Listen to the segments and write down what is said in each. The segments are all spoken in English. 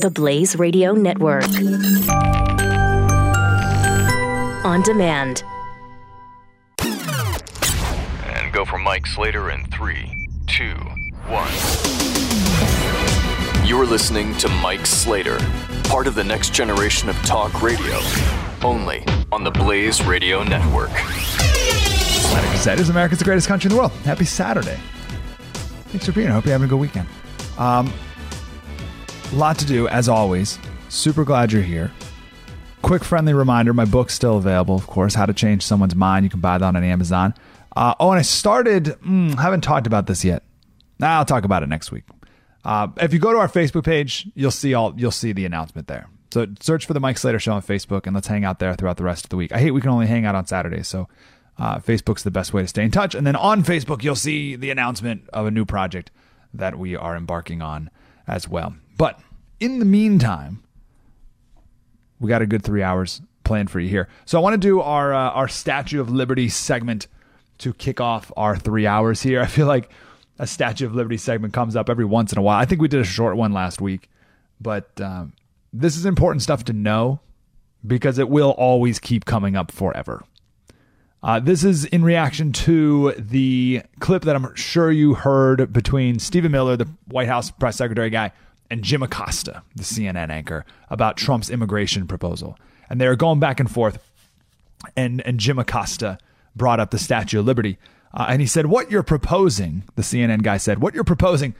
The Blaze Radio Network. On demand. And go for Mike Slater in three, two, one. You're listening to Mike Slater, part of the next generation of talk radio, only on the Blaze Radio Network. Atlantic Said is America's the greatest country in the world. Happy Saturday. Thanks for being here. I Hope you're having a good weekend. Um, lot to do, as always. Super glad you're here. Quick friendly reminder my book's still available, of course, How to Change Someone's Mind. You can buy that on Amazon. Uh, oh, and I started, mm, haven't talked about this yet. I'll talk about it next week. Uh, if you go to our Facebook page, you'll see all you'll see the announcement there. So search for the Mike Slater Show on Facebook, and let's hang out there throughout the rest of the week. I hate we can only hang out on Saturdays, so uh, Facebook's the best way to stay in touch. And then on Facebook, you'll see the announcement of a new project that we are embarking on as well. But in the meantime, we got a good three hours planned for you here. So I want to do our uh, our Statue of Liberty segment to kick off our three hours here. I feel like a Statue of Liberty segment comes up every once in a while. I think we did a short one last week, but um, this is important stuff to know because it will always keep coming up forever. Uh, this is in reaction to the clip that I'm sure you heard between Stephen Miller, the White House press secretary guy, and Jim Acosta, the CNN anchor, about Trump's immigration proposal. And they were going back and forth. And, and Jim Acosta brought up the Statue of Liberty. Uh, and he said, What you're proposing, the CNN guy said, what you're proposing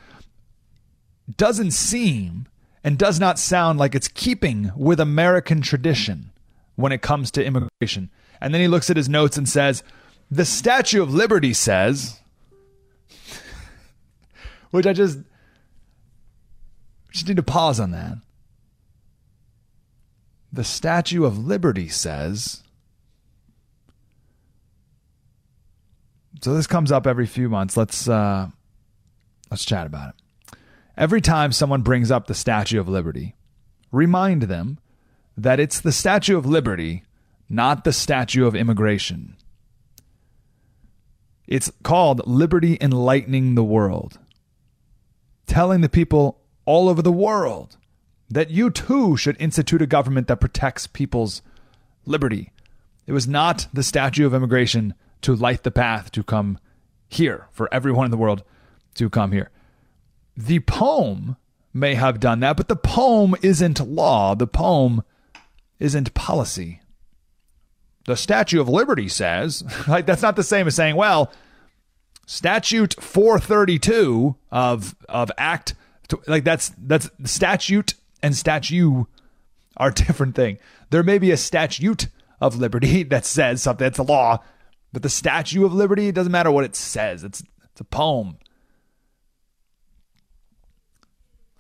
doesn't seem and does not sound like it's keeping with American tradition when it comes to immigration. And then he looks at his notes and says, The Statue of Liberty says, which I just, just need to pause on that. The Statue of Liberty says, so this comes up every few months. Let's uh, let's chat about it. Every time someone brings up the Statue of Liberty, remind them that it's the Statue of Liberty not the statue of immigration. It's called Liberty Enlightening the World, telling the people all over the world that you too should institute a government that protects people's liberty. It was not the statue of immigration to light the path to come here, for everyone in the world to come here. The poem may have done that, but the poem isn't law. The poem isn't policy the Statue of Liberty says, like that's not the same as saying, well, statute 432 of of act like that's that's statute and statue are different thing. There may be a statute of liberty that says something, that's a law, but the Statue of Liberty, it doesn't matter what it says. It's it's a poem.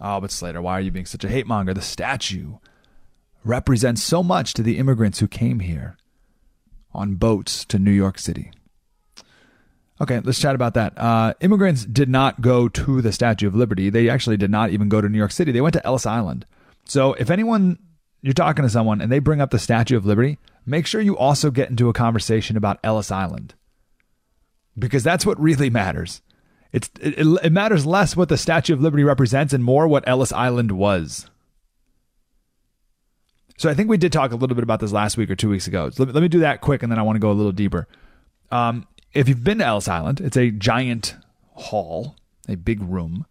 Oh, but Slater, why are you being such a hate monger? The statue represents so much to the immigrants who came here on boats to New York City. Okay, let's chat about that. Uh, immigrants did not go to the Statue of Liberty. They actually did not even go to New York City. They went to Ellis Island. So if anyone, you're talking to someone and they bring up the Statue of Liberty, make sure you also get into a conversation about Ellis Island because that's what really matters. It's, it, it matters less what the Statue of Liberty represents and more what Ellis Island was. So I think we did talk a little bit about this last week or two weeks ago. So let, me, let me do that quick, and then I want to go a little deeper. Um, if you've been to Ellis Island, it's a giant hall, a big room,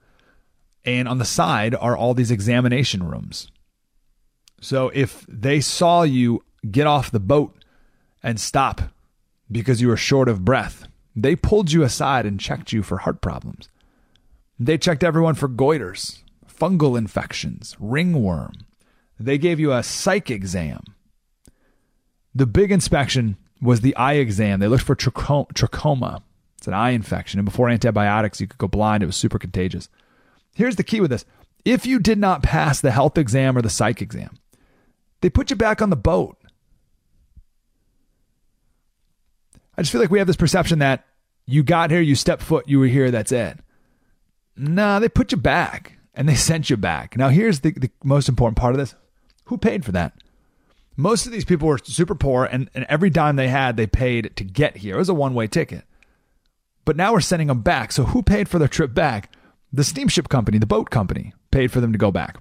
and on the side are all these examination rooms. So if they saw you get off the boat and stop because you were short of breath, they pulled you aside and checked you for heart problems. They checked everyone for goiters, fungal infections, ringworm, they gave you a psych exam. The big inspection was the eye exam. They looked for trachoma. It's an eye infection. And before antibiotics, you could go blind. It was super contagious. Here's the key with this if you did not pass the health exam or the psych exam, they put you back on the boat. I just feel like we have this perception that you got here, you stepped foot, you were here, that's it. Nah, they put you back and they sent you back. Now, here's the, the most important part of this who paid for that? Most of these people were super poor, and, and every dime they had, they paid to get here. It was a one way ticket. But now we're sending them back. So who paid for their trip back? The steamship company, the boat company, paid for them to go back.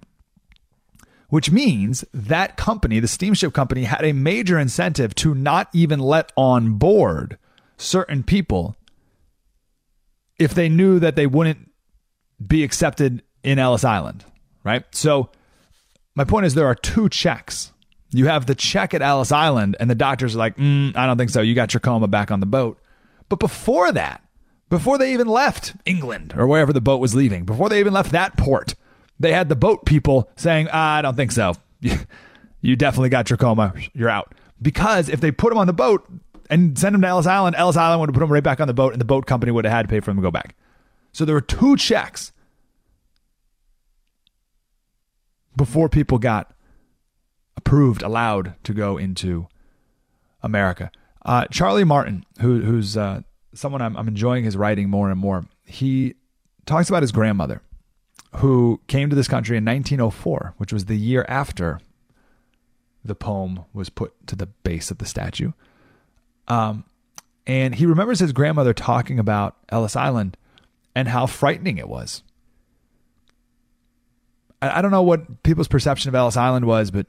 which means that company, the steamship company, had a major incentive to not even let on board certain people if they knew that they wouldn't be accepted in Ellis Island, right? So, my point is there are two checks. You have the check at Ellis Island, and the doctors are like, mm, I don't think so. You got coma back on the boat. But before that, before they even left England or wherever the boat was leaving, before they even left that port, they had the boat people saying, ah, I don't think so. you definitely got coma. You're out. Because if they put them on the boat and send them to Ellis Island, Ellis Island would have put them right back on the boat, and the boat company would have had to pay for them to go back. So there were two checks before people got approved, allowed to go into America. Uh, Charlie Martin, who, who's uh, someone I'm, I'm enjoying his writing more and more, he talks about his grandmother who came to this country in 1904, which was the year after the poem was put to the base of the statue. Um, and he remembers his grandmother talking about Ellis Island and how frightening it was. I, I don't know what people's perception of Ellis Island was, but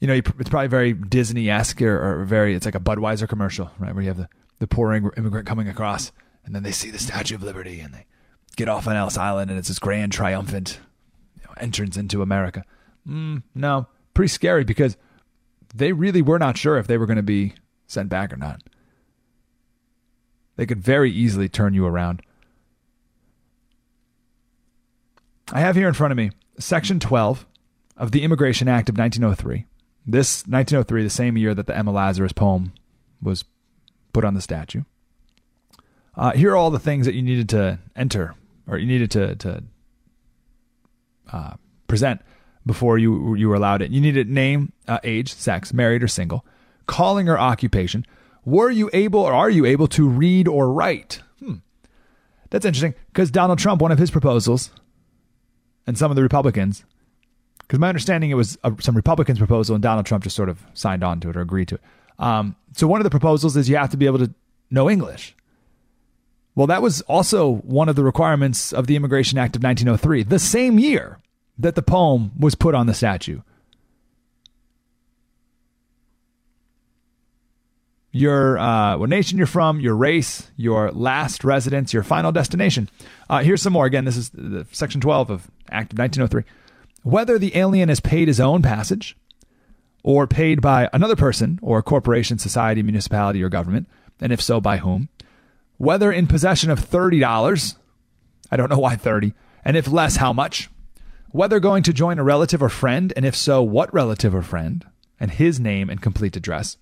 you know, it's probably very Disney esque or, or, very, it's like a Budweiser commercial, right? Where you have the, the poor immigrant coming across and then they see the Statue of Liberty and they get off on Ellis Island and it's this grand triumphant you know, entrance into America. Mm, no, pretty scary because they really were not sure if they were going to be sent back or not. They could very easily turn you around. I have here in front of me Section 12 of the Immigration Act of 1903. This 1903, the same year that the Emma Lazarus poem was put on the statue. Uh, here are all the things that you needed to enter or you needed to to uh, present before you you were allowed it. You needed name, uh, age, sex, married or single, calling or occupation. Were you able or are you able to read or write? Hmm. That's interesting because Donald Trump, one of his proposals, and some of the Republicans because my understanding it was a, some Republicans' proposal, and Donald Trump just sort of signed on to it or agreed to it. Um, so one of the proposals is you have to be able to know English. Well, that was also one of the requirements of the Immigration Act of 1903, the same year that the poem was put on the statue. Your uh, what nation you're from, your race, your last residence, your final destination. Uh, here's some more. Again, this is the Section 12 of Act of 1903 whether the alien is paid his own passage or paid by another person or a corporation, society, municipality, or government, and if so, by whom, whether in possession of $30, I don't know why 30, and if less, how much, whether going to join a relative or friend, and if so, what relative or friend, and his name and complete address,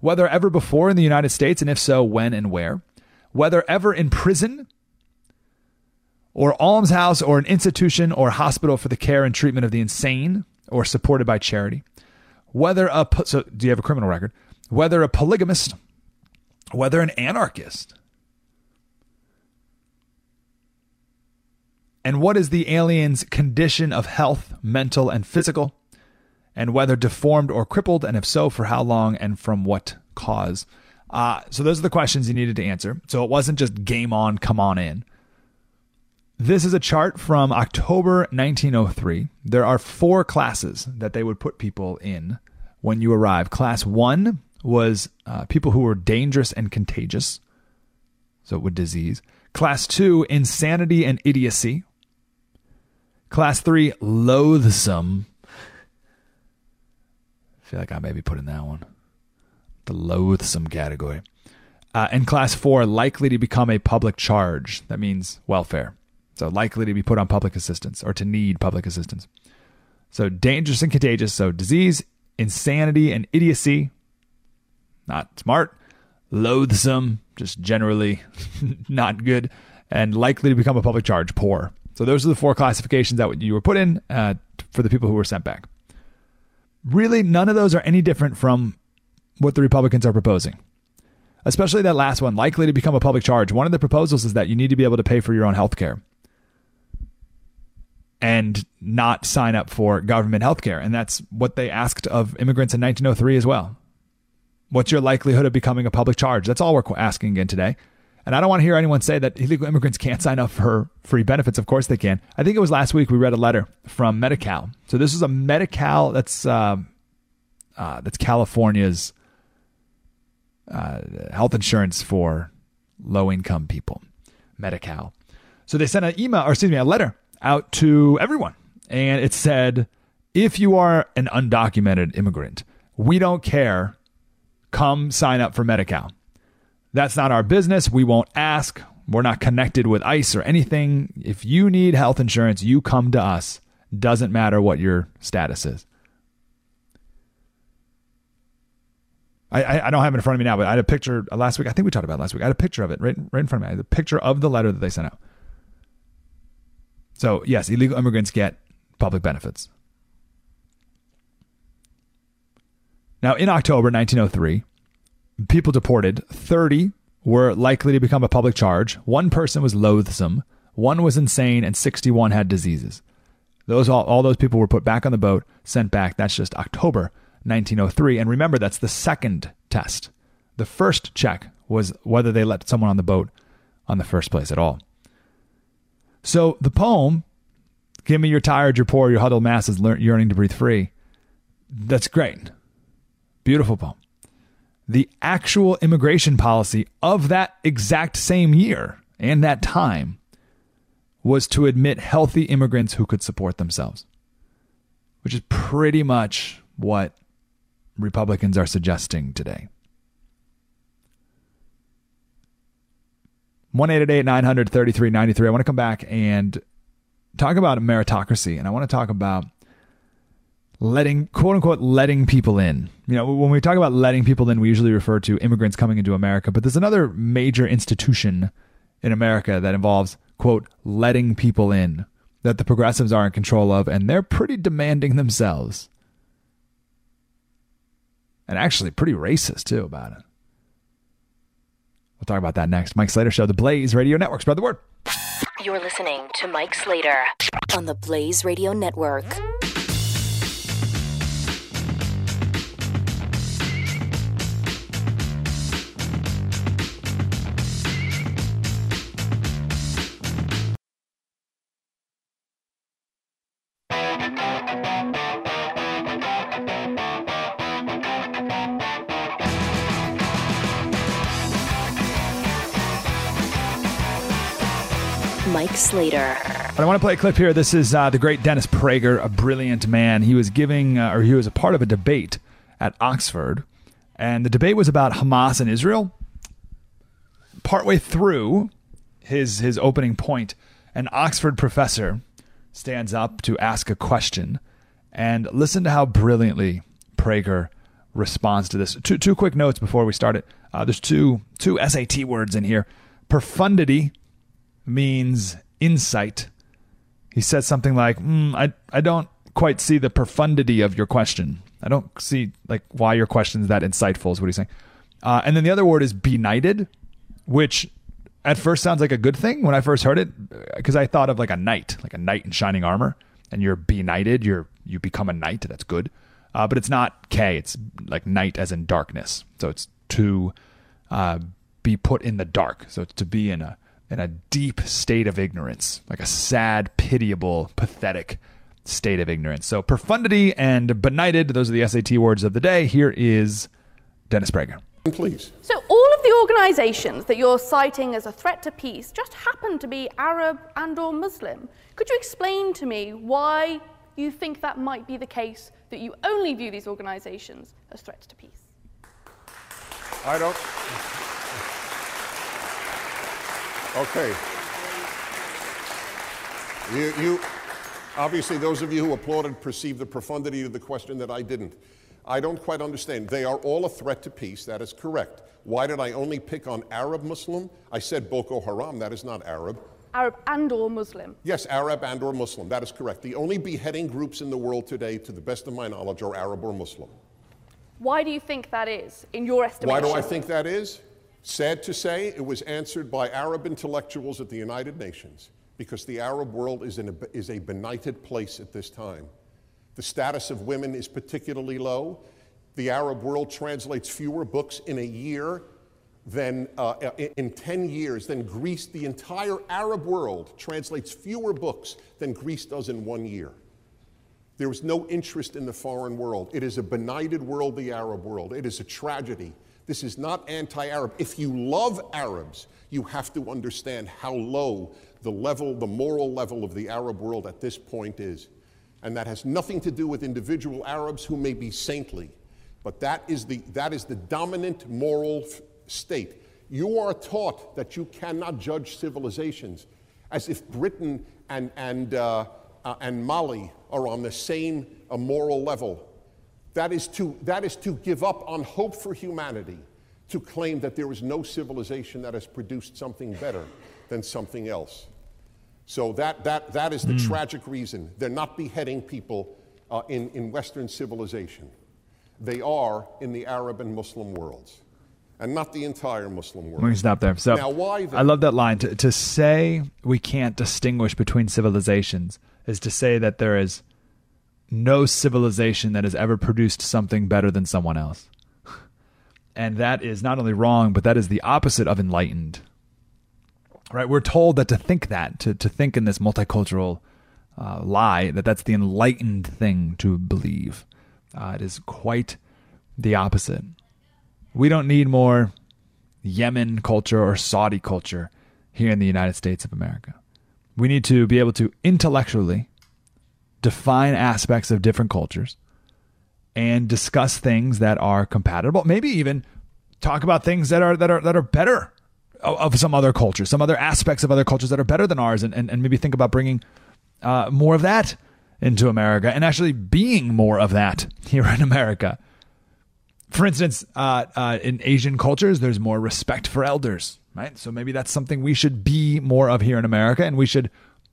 whether ever before in the United States, and if so, when and where, whether ever in prison or almshouse or an institution or hospital for the care and treatment of the insane or supported by charity. Whether a so do you have a criminal record? Whether a polygamist, whether an anarchist. And what is the alien's condition of health, mental and physical? And whether deformed or crippled, and if so, for how long and from what cause? Uh, so those are the questions you needed to answer. So it wasn't just game on, come on in. This is a chart from October 1903. There are four classes that they would put people in when you arrive. Class one was uh, people who were dangerous and contagious, so with disease. Class two, insanity and idiocy. Class three, loathsome. I feel like I may be putting that one. The loathsome category. Uh, and class four, likely to become a public charge. That means welfare. So likely to be put on public assistance or to need public assistance. So dangerous and contagious. So disease, insanity, and idiocy. Not smart. Loathsome, just generally not good. And likely to become a public charge, poor. So those are the four classifications that you were put in uh, for the people who were sent back. Really, none of those are any different from what the Republicans are proposing especially that last one, likely to become a public charge. One of the proposals is that you need to be able to pay for your own health care and not sign up for government health care. And that's what they asked of immigrants in 1903 as well. What's your likelihood of becoming a public charge? That's all we're asking again today. And I don't want to hear anyone say that illegal immigrants can't sign up for free benefits. Of course they can. I think it was last week we read a letter from Medi-Cal. So this is a Medi-Cal that's uh, uh, that's California's uh, health insurance for low income people, Medi-Cal. So they sent an email, or excuse me, a letter out to everyone, and it said, if you are an undocumented immigrant, we don't care. Come sign up for Medi-Cal. That's not our business. We won't ask. We're not connected with ICE or anything. If you need health insurance, you come to us. Doesn't matter what your status is. I, I, I don't have it in front of me now, but I had a picture last week. I think we talked about last week. I had a picture of it right, right in front of me. I had a picture of the letter that they sent out. So, yes, illegal immigrants get public benefits. Now, in October 1903, people deported, 30 were likely to become a public charge. One person was loathsome, one was insane, and 61 had diseases. Those all, all those people were put back on the boat, sent back. That's just October 1903. And remember, that's the second test. The first check was whether they let someone on the boat on the first place at all. So the poem, Give me your tired, your poor, your huddled masses yearning to breathe free. That's great. Beautiful poem the actual immigration policy of that exact same year and that time was to admit healthy immigrants who could support themselves, which is pretty much what Republicans are suggesting today. 1 900 3393. I want to come back and talk about meritocracy, and I want to talk about letting quote unquote letting people in. You know, when we talk about letting people in, we usually refer to immigrants coming into America, but there's another major institution in America that involves quote letting people in that the progressives are in control of and they're pretty demanding themselves. And actually pretty racist too about it. We'll talk about that next. Mike Slater Show, the Blaze Radio Network. Spread the word. You're listening to Mike Slater on the Blaze Radio Network. Mike Slater. But I want to play a clip here. This is uh, the great Dennis Prager, a brilliant man. He was giving, uh, or he was a part of a debate at Oxford, and the debate was about Hamas and Israel. Partway through his his opening point, an Oxford professor stands up to ask a question, and listen to how brilliantly Prager responds to this. Two two quick notes before we start it. Uh, there's two two SAT words in here: profundity means insight. He says something like, mm, I, I don't quite see the profundity of your question. I don't see like why your question is that insightful is what he's saying. Uh, and then the other word is benighted, which at first sounds like a good thing when I first heard it, because I thought of like a knight, like a knight in shining armor, and you're benighted, you're you become a knight. That's good, uh, but it's not K. It's like night as in darkness. So it's to uh, be put in the dark. So it's to be in a in a deep state of ignorance, like a sad, pitiable, pathetic state of ignorance. So, profundity and benighted, those are the SAT words of the day. Here is Dennis Prager. Please. So, all of the organizations that you're citing as a threat to peace just happen to be Arab and or Muslim. Could you explain to me why you think that might be the case that you only view these organizations as threats to peace? I don't Okay. You, you, obviously, those of you who applauded perceived the profundity of the question that I didn't. I don't quite understand. They are all a threat to peace. That is correct. Why did I only pick on Arab Muslim? I said Boko Haram. That is not Arab. Arab and or Muslim. Yes, Arab and or Muslim. That is correct. The only beheading groups in the world today, to the best of my knowledge, are Arab or Muslim. Why do you think that is, in your estimation? Why do I think that is? Sad to say, it was answered by Arab intellectuals at the United Nations because the Arab world is, a, is a benighted place at this time. The status of women is particularly low. The Arab world translates fewer books in a year than uh, in, in 10 years than Greece, the entire Arab world translates fewer books than Greece does in one year. There is no interest in the foreign world. It is a benighted world, the Arab world. It is a tragedy. This is not anti Arab. If you love Arabs, you have to understand how low the level, the moral level of the Arab world at this point is. And that has nothing to do with individual Arabs who may be saintly, but that is the, that is the dominant moral state. You are taught that you cannot judge civilizations as if Britain and, and, uh, uh, and Mali are on the same moral level. That is, to, that is to give up on hope for humanity, to claim that there is no civilization that has produced something better than something else. So that, that, that is the mm. tragic reason. They're not beheading people uh, in, in Western civilization. They are in the Arab and Muslim worlds, and not the entire Muslim world. Let me stop there. So now, why? Then? I love that line. To, to say we can't distinguish between civilizations is to say that there is no civilization that has ever produced something better than someone else. And that is not only wrong, but that is the opposite of enlightened. Right? We're told that to think that, to, to think in this multicultural uh, lie, that that's the enlightened thing to believe. Uh, it is quite the opposite. We don't need more Yemen culture or Saudi culture here in the United States of America. We need to be able to intellectually define aspects of different cultures and discuss things that are compatible. Maybe even talk about things that are that are that are better of, some other cultures some other aspects of other cultures that are better than ours and, and, and maybe think about bringing uh, more of that into america and actually being more of that here in america. For instance uh, uh, in asian cultures there's more respect for elders right? So maybe that's something we should be more of here in america and we should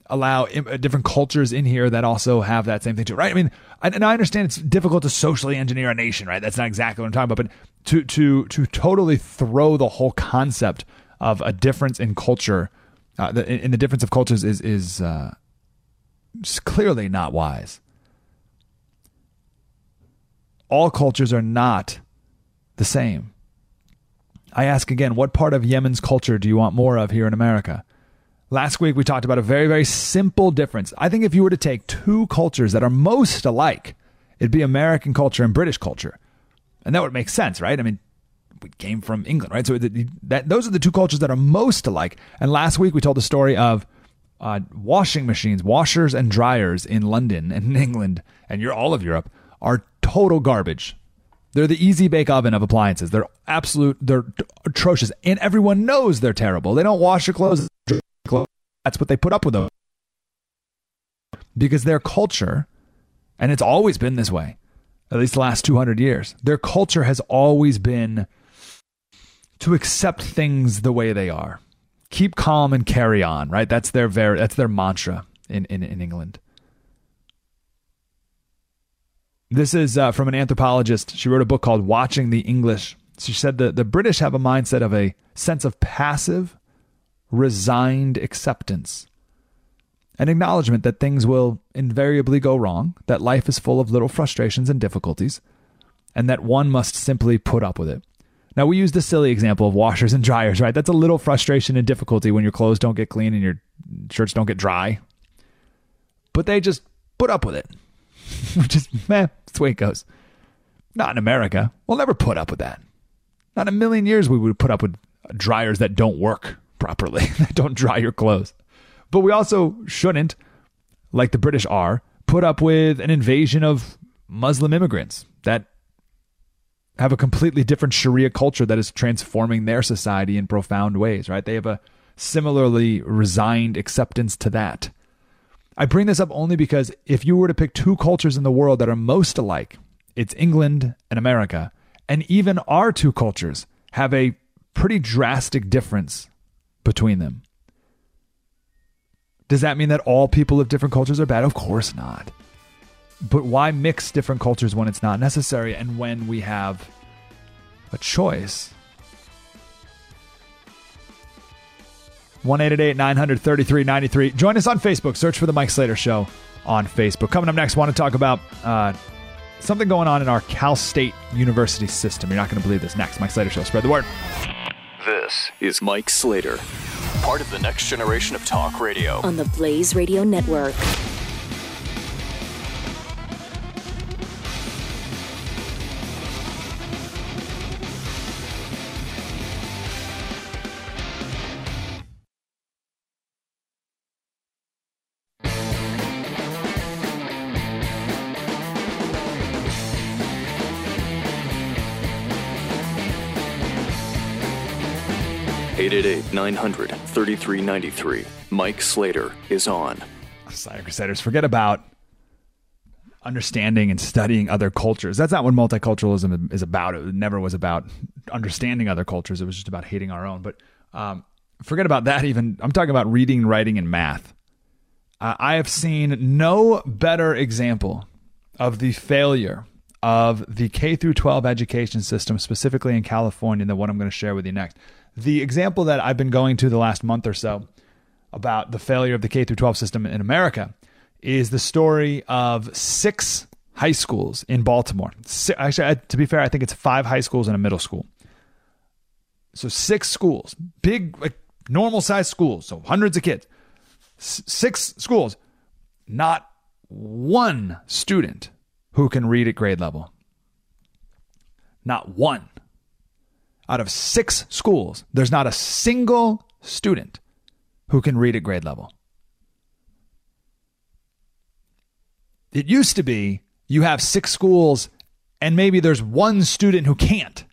allow uh, different cultures in here that also have that same thing too, right? I mean, and I understand it's difficult to socially engineer a nation, right? That's not exactly what I'm talking about, but to to to totally throw the whole concept of a difference in culture, uh, the, in the difference of cultures is is uh, clearly not wise. All cultures are not the same. I ask again, what part of Yemen's culture do you want more of here in America? Last week, we talked about a very, very simple difference. I think if you were to take two cultures that are most alike, it'd be American culture and British culture. And that would make sense, right? I mean, we came from England, right? So that, those are the two cultures that are most alike. And last week, we told the story of uh, washing machines, washers and dryers in London and in England and you're all of Europe are total garbage. They're the easy bake oven of appliances. They're absolute, they're atrocious. And everyone knows they're terrible. They don't wash your clothes that's what they put up with them. Because their culture, and it's always been this way, at least the last 200 years, their culture has always been to accept things the way they are. Keep calm and carry on, right? That's their very that's their mantra in, in, in England. This is uh, from an anthropologist. She wrote a book called Watching the English. She said that the British have a mindset of a sense of passive resigned acceptance. An acknowledgement that things will invariably go wrong, that life is full of little frustrations and difficulties, and that one must simply put up with it. Now, we use the silly example of washers and dryers, right? That's a little frustration and difficulty when your clothes don't get clean and your shirts don't get dry. But they just put up with it, which is, meh, that's the way it goes. Not in America. We'll never put up with that. Not a million years we would put up with dryers that don't work properly. Don't dry your clothes. But we also shouldn't, like the British are, put up with an invasion of Muslim immigrants that have a completely different Sharia culture that is transforming their society in profound ways, right? They have a similarly resigned acceptance to that. I bring this up only because if you were to pick two cultures in the world that are most alike, it's England and America. And even our two cultures have a pretty drastic difference between them. Does that mean that all people of different cultures are bad? Of course not. But why mix different cultures when it's not necessary and when we have a choice? 1 933 93. Join us on Facebook. Search for The Mike Slater Show on Facebook. Coming up next, want to talk about uh, something going on in our Cal State University system. You're not going to believe this. Next, Mike Slater Show. Spread the word. This is Mike Slater, part of the next generation of talk radio. on the Blaze Radio Network. Eight eight eight nine hundred thirty three ninety three. Mike Slater is on. Silent Crusaders, forget about understanding and studying other cultures. That's not what multiculturalism is about. It never was about understanding other cultures. It was just about hating our own. But um, forget about that. Even I'm talking about reading, writing, and math. Uh, I have seen no better example of the failure of the K through 12 education system, specifically in California, than what I'm going to share with you next. The example that I've been going to the last month or so about the failure of the K through 12 system in America is the story of six high schools in Baltimore. Actually, to be fair, I think it's five high schools and a middle school. So six schools, big, like normal sized schools, so hundreds of kids. S- six schools, not one student who can read at grade level. Not one. Out of six schools, there's not a single student who can read at grade level. It used to be you have six schools and maybe there's one student who can't.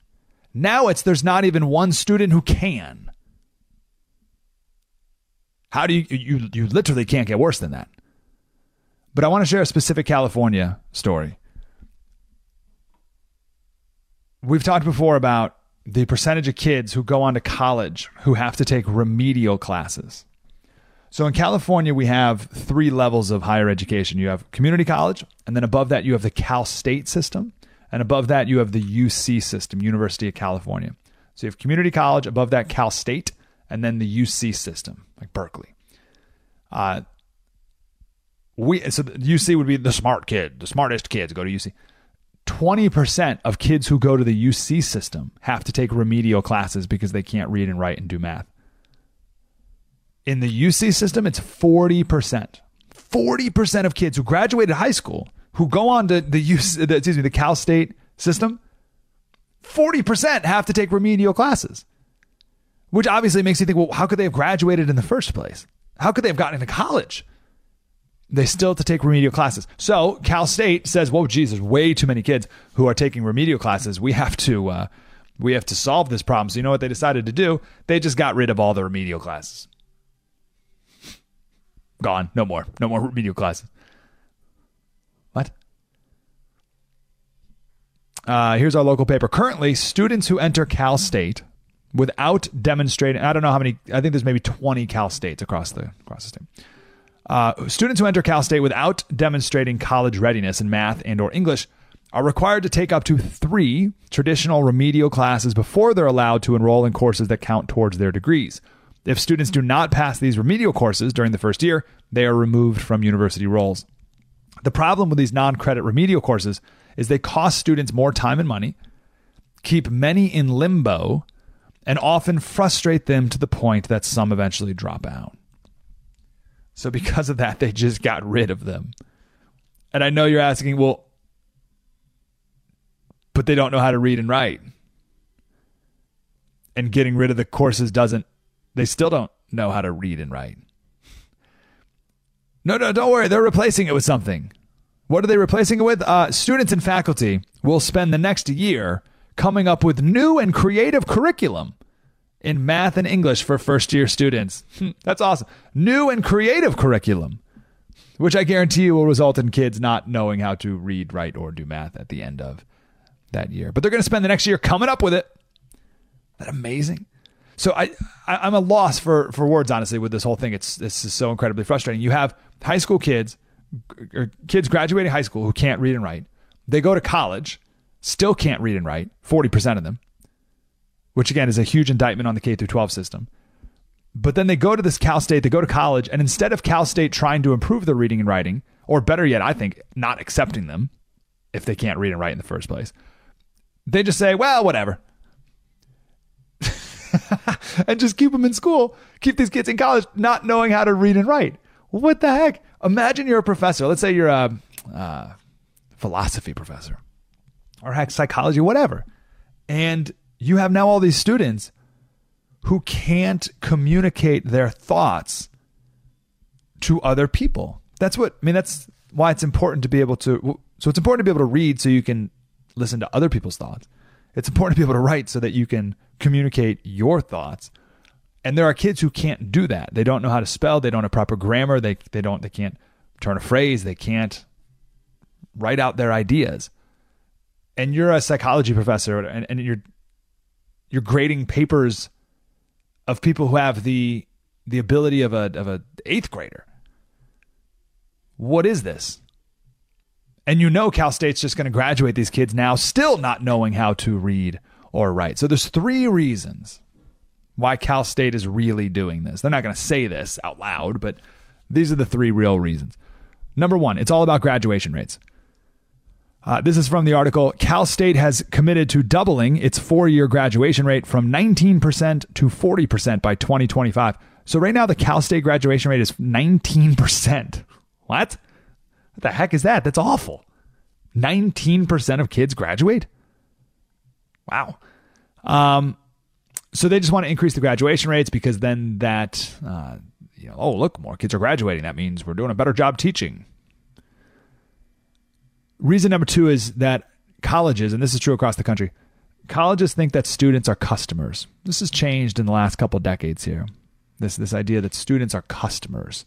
Now it's there's not even one student who can. How do you you you literally can't get worse than that. But I want to share a specific California story. We've talked before about the percentage of kids who go on to college who have to take remedial classes. So in California, we have three levels of higher education. You have community college, and then above that, you have the Cal State system, and above that, you have the UC system, University of California. So you have community college, above that, Cal State, and then the UC system, like Berkeley. Uh, we so UC would be the smart kid, the smartest kids go to UC. 20% of kids who go to the UC system have to take remedial classes because they can't read and write and do math. In the UC system, it's 40%. 40% of kids who graduated high school who go on to the UC, the, excuse me, the Cal State system, 40% have to take remedial classes. Which obviously makes you think, well, how could they have graduated in the first place? How could they have gotten into college? They still have to take remedial classes. So Cal State says, "Whoa, there's way too many kids who are taking remedial classes. We have to, uh, we have to solve this problem." So you know what they decided to do? They just got rid of all the remedial classes. Gone. No more. No more remedial classes. What? Uh, here's our local paper. Currently, students who enter Cal State without demonstrating, I don't know how many. I think there's maybe 20 Cal States across the across the state. Uh, students who enter Cal State without demonstrating college readiness in math and or English are required to take up to three traditional remedial classes before they're allowed to enroll in courses that count towards their degrees. If students do not pass these remedial courses during the first year, they are removed from university rolls. The problem with these non credit remedial courses is they cost students more time and money, keep many in limbo, and often frustrate them to the point that some eventually drop out. So, because of that, they just got rid of them. And I know you're asking, well, but they don't know how to read and write. And getting rid of the courses doesn't, they still don't know how to read and write. No, no, don't worry. They're replacing it with something. What are they replacing it with? Uh, students and faculty will spend the next year coming up with new and creative curriculum in math and English for first year students. Hmm, that's awesome. New and creative curriculum, which I guarantee you will result in kids not knowing how to read, write, or do math at the end of that year. But they're going to spend the next year coming up with it. That amazing? So I, I I'm a loss for for words honestly with this whole thing. It's this is so incredibly frustrating. You have high school kids or kids graduating high school who can't read and write. They go to college, still can't read and write. Forty percent of them, which again is a huge indictment on the K through 12 system. But then they go to this Cal State, they go to college, and instead of Cal State trying to improve their reading and writing, or better yet, I think not accepting them if they can't read and write in the first place, they just say, well, whatever. and just keep them in school, keep these kids in college not knowing how to read and write. What the heck? Imagine you're a professor. Let's say you're a, a philosophy professor or heck, psychology, whatever. And you have now all these students who can't communicate their thoughts to other people. That's what I mean. That's why it's important to be able to. So it's important to be able to read so you can listen to other people's thoughts. It's important to be able to write so that you can communicate your thoughts. And there are kids who can't do that. They don't know how to spell. They don't have proper grammar. They they don't. They can't turn a phrase. They can't write out their ideas. And you're a psychology professor, and, and you're you're grading papers of people who have the the ability of a of a eighth grader. What is this? And you know Cal State's just going to graduate these kids now still not knowing how to read or write. So there's three reasons why Cal State is really doing this. They're not going to say this out loud, but these are the three real reasons. Number 1, it's all about graduation rates. Uh, this is from the article. Cal State has committed to doubling its four year graduation rate from 19% to 40% by 2025. So, right now, the Cal State graduation rate is 19%. What? What the heck is that? That's awful. 19% of kids graduate? Wow. Um, so, they just want to increase the graduation rates because then that, uh, you know, oh, look, more kids are graduating. That means we're doing a better job teaching. Reason number two is that colleges, and this is true across the country, colleges think that students are customers. This has changed in the last couple decades here. This this idea that students are customers.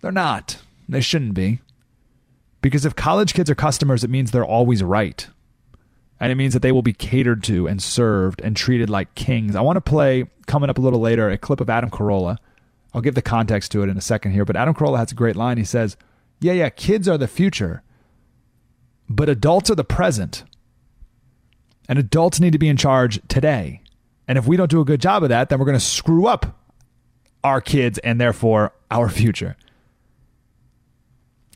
They're not. They shouldn't be. Because if college kids are customers, it means they're always right. And it means that they will be catered to and served and treated like kings. I want to play coming up a little later a clip of Adam Carolla. I'll give the context to it in a second here, but Adam Carolla has a great line. He says, "Yeah, yeah, kids are the future." But adults are the present. And adults need to be in charge today. And if we don't do a good job of that, then we're going to screw up our kids and therefore our future.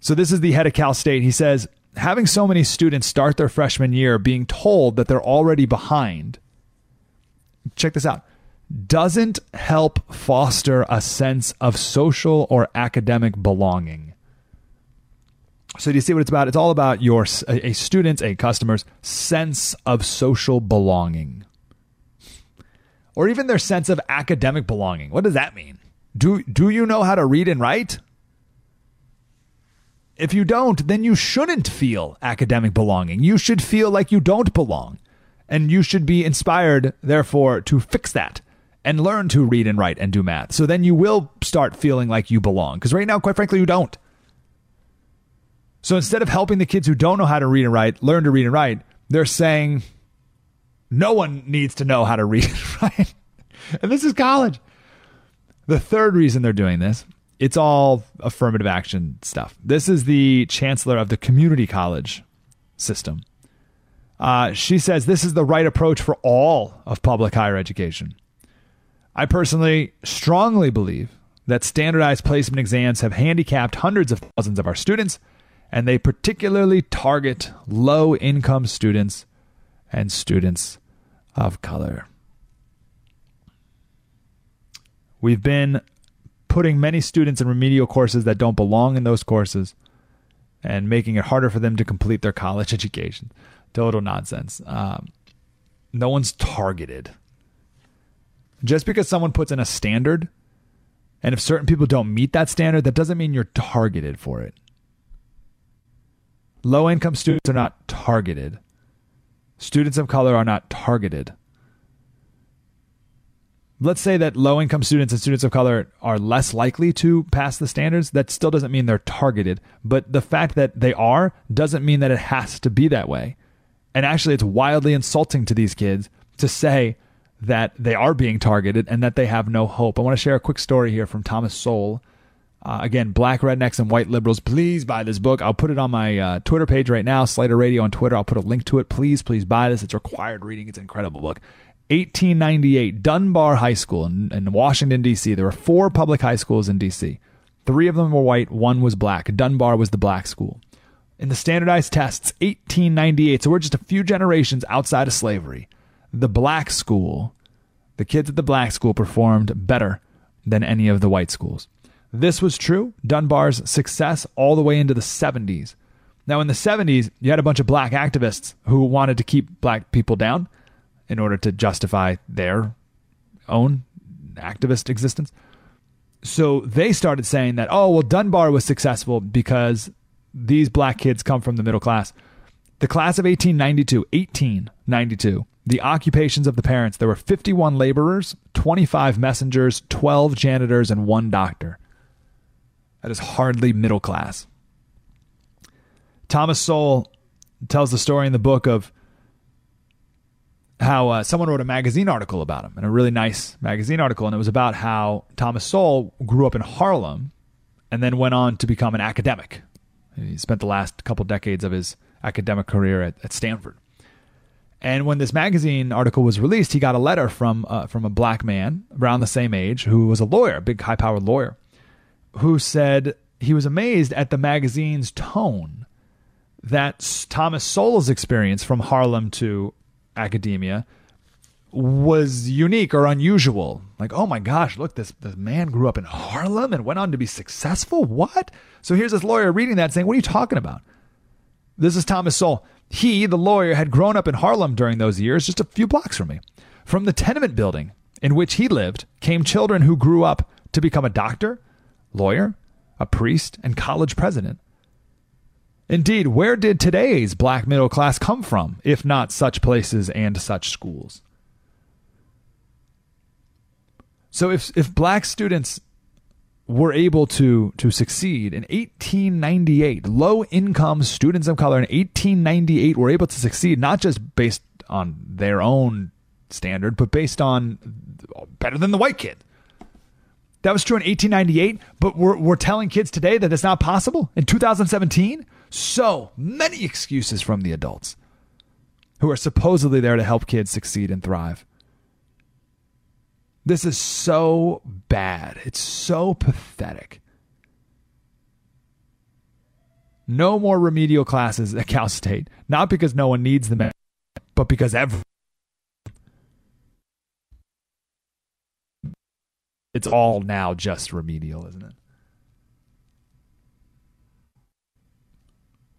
So, this is the head of Cal State. He says, having so many students start their freshman year being told that they're already behind, check this out, doesn't help foster a sense of social or academic belonging. So do you see what it's about? It's all about your a student's, a customer's sense of social belonging. Or even their sense of academic belonging. What does that mean? Do do you know how to read and write? If you don't, then you shouldn't feel academic belonging. You should feel like you don't belong. And you should be inspired, therefore, to fix that and learn to read and write and do math. So then you will start feeling like you belong. Because right now, quite frankly, you don't. So instead of helping the kids who don't know how to read and write learn to read and write, they're saying no one needs to know how to read and write. And this is college. The third reason they're doing this, it's all affirmative action stuff. This is the chancellor of the community college system. Uh, she says this is the right approach for all of public higher education. I personally strongly believe that standardized placement exams have handicapped hundreds of thousands of our students and they particularly target low income students and students of color. We've been putting many students in remedial courses that don't belong in those courses and making it harder for them to complete their college education. Total nonsense. Um, no one's targeted. Just because someone puts in a standard, and if certain people don't meet that standard, that doesn't mean you're targeted for it. Low income students are not targeted. Students of color are not targeted. Let's say that low income students and students of color are less likely to pass the standards. That still doesn't mean they're targeted. But the fact that they are doesn't mean that it has to be that way. And actually, it's wildly insulting to these kids to say that they are being targeted and that they have no hope. I want to share a quick story here from Thomas Sowell uh, again, black rednecks and white liberals, please buy this book. I'll put it on my uh, Twitter page right now, Slater Radio on Twitter. I'll put a link to it. Please, please buy this. It's required reading. It's an incredible book. 1898, Dunbar High School in, in Washington, D.C. There were four public high schools in D.C. Three of them were white, one was black. Dunbar was the black school. In the standardized tests, 1898, so we're just a few generations outside of slavery, the black school the kids at the black school performed better than any of the white schools. This was true, Dunbar's success all the way into the 70s. Now, in the 70s, you had a bunch of black activists who wanted to keep black people down in order to justify their own activist existence. So they started saying that, oh, well, Dunbar was successful because these black kids come from the middle class. The class of 1892, 1892, the occupations of the parents, there were 51 laborers, 25 messengers, 12 janitors, and one doctor. That is hardly middle class. Thomas Sowell tells the story in the book of how uh, someone wrote a magazine article about him, and a really nice magazine article, and it was about how Thomas Sowell grew up in Harlem and then went on to become an academic. He spent the last couple decades of his academic career at, at Stanford. And when this magazine article was released, he got a letter from uh, from a black man around the same age who was a lawyer, a big high powered lawyer, who said he was amazed at the magazine's tone that Thomas Sowell's experience from Harlem to academia was unique or unusual. Like, oh my gosh, look, this, this man grew up in Harlem and went on to be successful. What? So here's this lawyer reading that saying, What are you talking about? This is Thomas Sowell. He, the lawyer, had grown up in Harlem during those years, just a few blocks from me. From the tenement building in which he lived came children who grew up to become a doctor, lawyer, a priest, and college president. Indeed, where did today's black middle class come from, if not such places and such schools? So if if black students were able to to succeed in 1898, low income students of color in 1898 were able to succeed not just based on their own standard, but based on better than the white kid. That was true in 1898, but we're, we're telling kids today that it's not possible in 2017. So many excuses from the adults who are supposedly there to help kids succeed and thrive. This is so bad. It's so pathetic. No more remedial classes at Cal State, not because no one needs them, but because every it's all now just remedial, isn't it?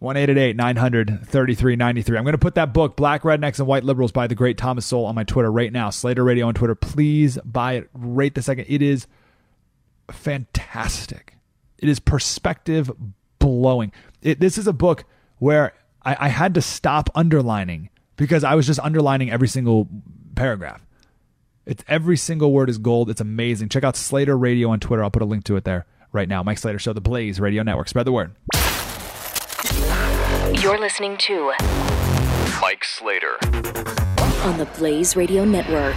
1 900 3393. I'm going to put that book, Black Rednecks and White Liberals by the great Thomas Sowell, on my Twitter right now. Slater Radio on Twitter. Please buy it right the second. It is fantastic. It is perspective blowing. It, this is a book where I, I had to stop underlining because I was just underlining every single paragraph. It's every single word is gold. It's amazing. Check out Slater Radio on Twitter. I'll put a link to it there right now. Mike Slater Show, the Blaze Radio Network. Spread the word. You're listening to Mike Slater. on the Blaze Radio Network.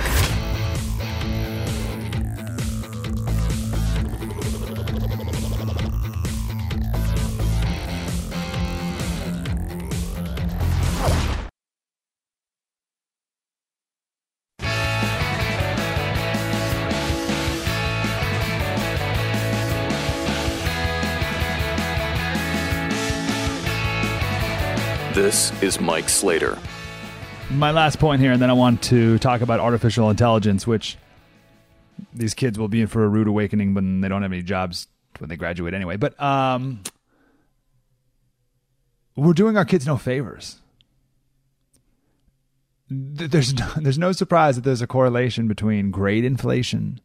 This is Mike Slater. my last point here, and then I want to talk about artificial intelligence, which these kids will be in for a rude awakening when they don't have any jobs when they graduate anyway. But um, we're doing our kids no favors. There's no, there's no surprise that there's a correlation between grade inflation,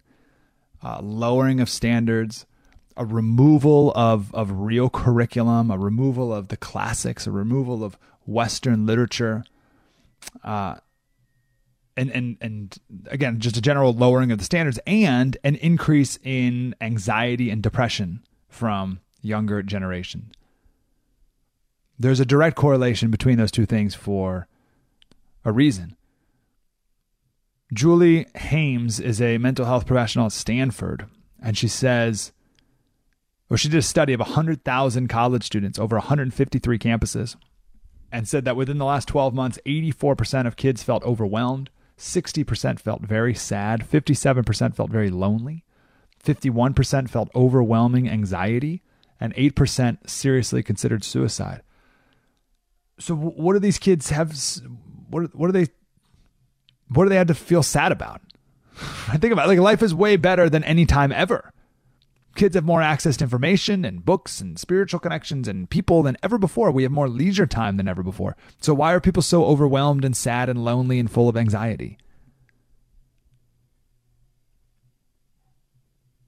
uh, lowering of standards, a removal of, of real curriculum, a removal of the classics, a removal of Western literature, uh, and and and again, just a general lowering of the standards and an increase in anxiety and depression from younger generation. There's a direct correlation between those two things for a reason. Julie Haims is a mental health professional at Stanford, and she says, or she did a study of 100,000 college students over 153 campuses and said that within the last 12 months, 84% of kids felt overwhelmed, 60% felt very sad, 57% felt very lonely, 51% felt overwhelming anxiety, and 8% seriously considered suicide. So, what do these kids have? What, what they? What do they have to feel sad about? I think about it, like life is way better than any time ever. Kids have more access to information and books and spiritual connections and people than ever before. We have more leisure time than ever before. So why are people so overwhelmed and sad and lonely and full of anxiety?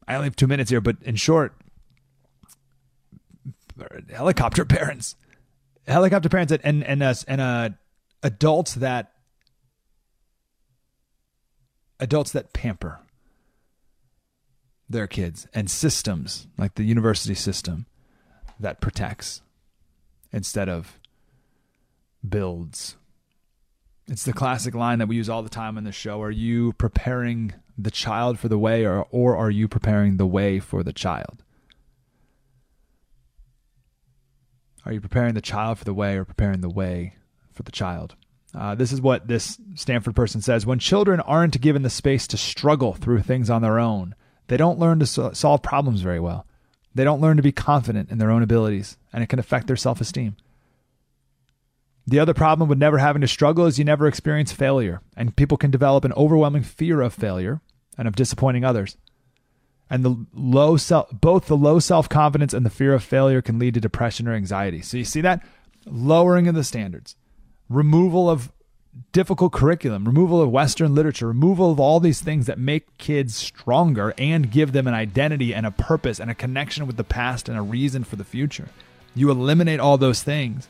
I only have two minutes here, but in short, helicopter parents, helicopter parents, and and uh, and uh, adults that adults that pamper their kids and systems like the university system that protects instead of builds. It's the classic line that we use all the time in the show. Are you preparing the child for the way or or are you preparing the way for the child? Are you preparing the child for the way or preparing the way for the child? Uh, this is what this Stanford person says. When children aren't given the space to struggle through things on their own, they don't learn to so- solve problems very well. They don't learn to be confident in their own abilities, and it can affect their self esteem. The other problem with never having to struggle is you never experience failure, and people can develop an overwhelming fear of failure and of disappointing others. And the low self, both the low self confidence and the fear of failure can lead to depression or anxiety. So you see that lowering of the standards, removal of difficult curriculum, removal of Western literature, removal of all these things that make kids stronger and give them an identity and a purpose and a connection with the past and a reason for the future. You eliminate all those things,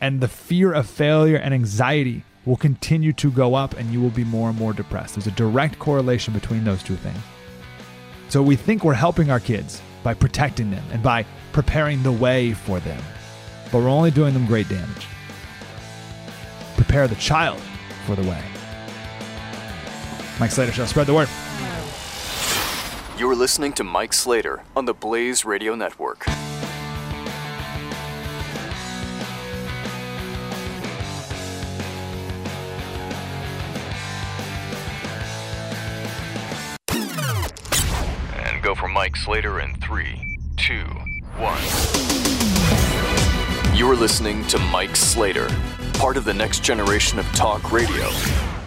and the fear of failure and anxiety will continue to go up, and you will be more and more depressed. There's a direct correlation between those two things. So we think we're helping our kids by protecting them and by preparing the way for them, but we're only doing them great damage prepare the child for the way. Mike Slater Show spread the word. You're listening to Mike Slater on the Blaze Radio Network. And go for Mike Slater in three, two, one. You're listening to Mike Slater part of the next generation of talk radio,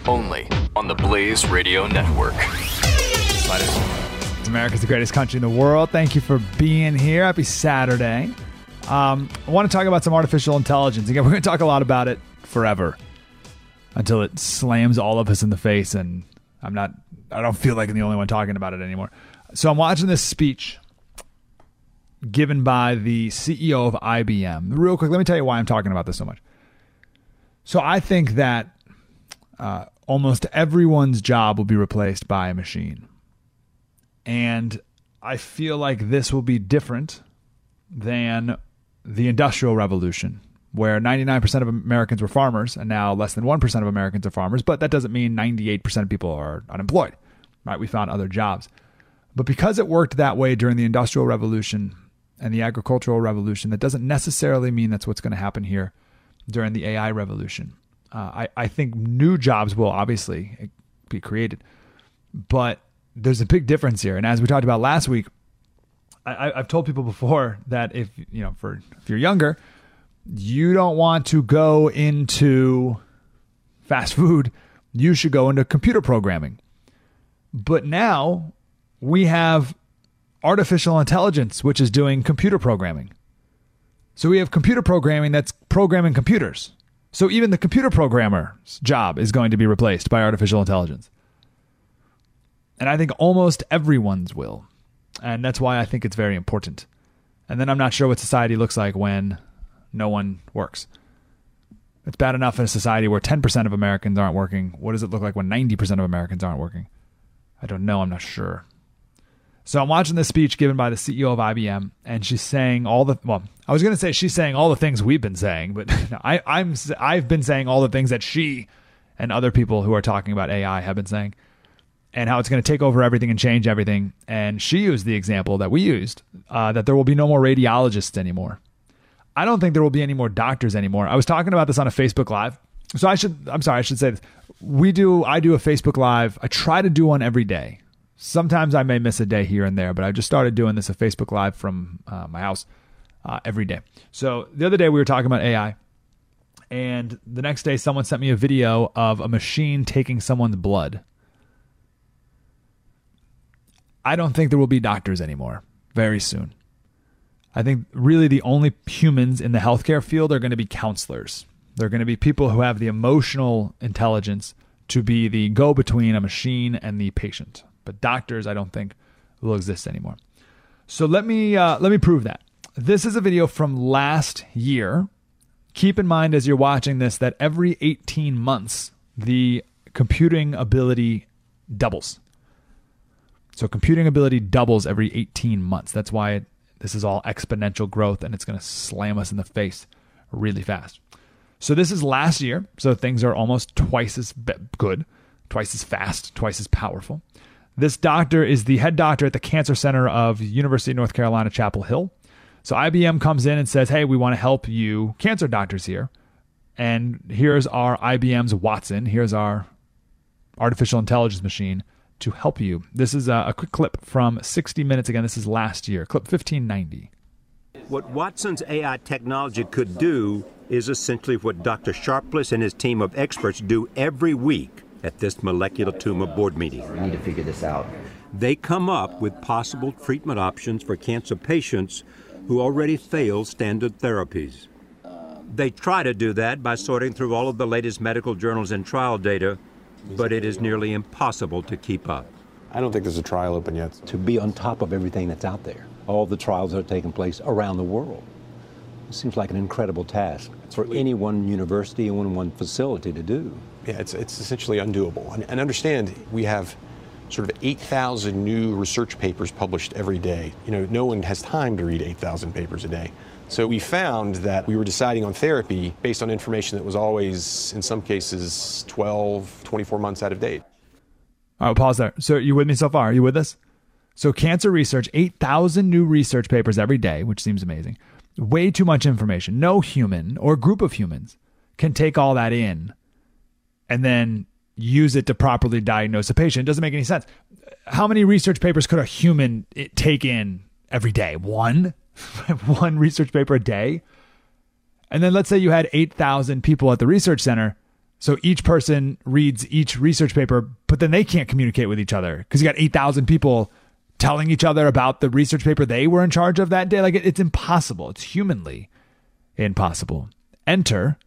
only on the Blaze Radio Network. It's America's the greatest country in the world. Thank you for being here. Happy Saturday. Um, I want to talk about some artificial intelligence. Again, we're going to talk a lot about it forever until it slams all of us in the face, and I'm not. I don't feel like I'm the only one talking about it anymore. So I'm watching this speech given by the CEO of IBM. Real quick, let me tell you why I'm talking about this so much. So I think that uh, almost everyone's job will be replaced by a machine. And I feel like this will be different than the Industrial Revolution, where 99% of Americans were farmers, and now less than 1% of Americans are farmers. But that doesn't mean 98% of people are unemployed, right? We found other jobs. But because it worked that way during the Industrial Revolution and the Agricultural Revolution, that doesn't necessarily mean that's what's going to happen here during the AI revolution. Uh, I, I think new jobs will obviously be created, but there's a big difference here. And as we talked about last week, I, I've told people before that if you know, for if you're younger, you don't want to go into fast food, you should go into computer programming. But now we have artificial intelligence, which is doing computer programming. So we have computer programming that's programming computers. So even the computer programmer's job is going to be replaced by artificial intelligence. And I think almost everyone's will. And that's why I think it's very important. And then I'm not sure what society looks like when no one works. It's bad enough in a society where 10% of Americans aren't working. What does it look like when 90% of Americans aren't working? I don't know. I'm not sure. So I'm watching this speech given by the CEO of IBM, and she's saying all the well, I was going to say she's saying all the things we've been saying, but I, I'm I've been saying all the things that she and other people who are talking about AI have been saying, and how it's going to take over everything and change everything. And she used the example that we used uh, that there will be no more radiologists anymore. I don't think there will be any more doctors anymore. I was talking about this on a Facebook Live. So I should I'm sorry, I should say this. We do I do a Facebook Live. I try to do one every day. Sometimes I may miss a day here and there, but I just started doing this a Facebook Live from uh, my house uh, every day. So the other day we were talking about AI, and the next day someone sent me a video of a machine taking someone's blood. I don't think there will be doctors anymore very soon. I think really the only humans in the healthcare field are going to be counselors. They're going to be people who have the emotional intelligence to be the go between a machine and the patient. But doctors, I don't think, will exist anymore. So let me uh, let me prove that. This is a video from last year. Keep in mind as you're watching this that every 18 months the computing ability doubles. So computing ability doubles every 18 months. That's why it, this is all exponential growth and it's going to slam us in the face really fast. So this is last year, so things are almost twice as good, twice as fast, twice as powerful. This doctor is the head doctor at the Cancer Center of University of North Carolina Chapel Hill. So IBM comes in and says, "Hey, we want to help you cancer doctors here." And here's our IBM's Watson, here's our artificial intelligence machine to help you. This is a, a quick clip from 60 minutes again. This is last year, clip 1590. What Watson's AI technology could do is essentially what Dr. Sharpless and his team of experts do every week at this molecular tumor board meeting. We need to figure this out. They come up with possible treatment options for cancer patients who already fail standard therapies. They try to do that by sorting through all of the latest medical journals and trial data, but it is nearly impossible to keep up. I don't think there's a trial open yet. To be on top of everything that's out there, all the trials that are taking place around the world. It seems like an incredible task for any one university and one, one facility to do. Yeah, it's, it's essentially undoable. And, and understand, we have sort of 8,000 new research papers published every day. You know, no one has time to read 8,000 papers a day. So we found that we were deciding on therapy based on information that was always, in some cases, 12, 24 months out of date. All right, pause there. So you with me so far? Are you with us? So cancer research, 8,000 new research papers every day, which seems amazing. Way too much information. No human or group of humans can take all that in and then use it to properly diagnose a patient. It doesn't make any sense. How many research papers could a human take in every day? One? One research paper a day? And then let's say you had 8,000 people at the research center. So each person reads each research paper, but then they can't communicate with each other because you got 8,000 people telling each other about the research paper they were in charge of that day. Like it, it's impossible. It's humanly impossible. Enter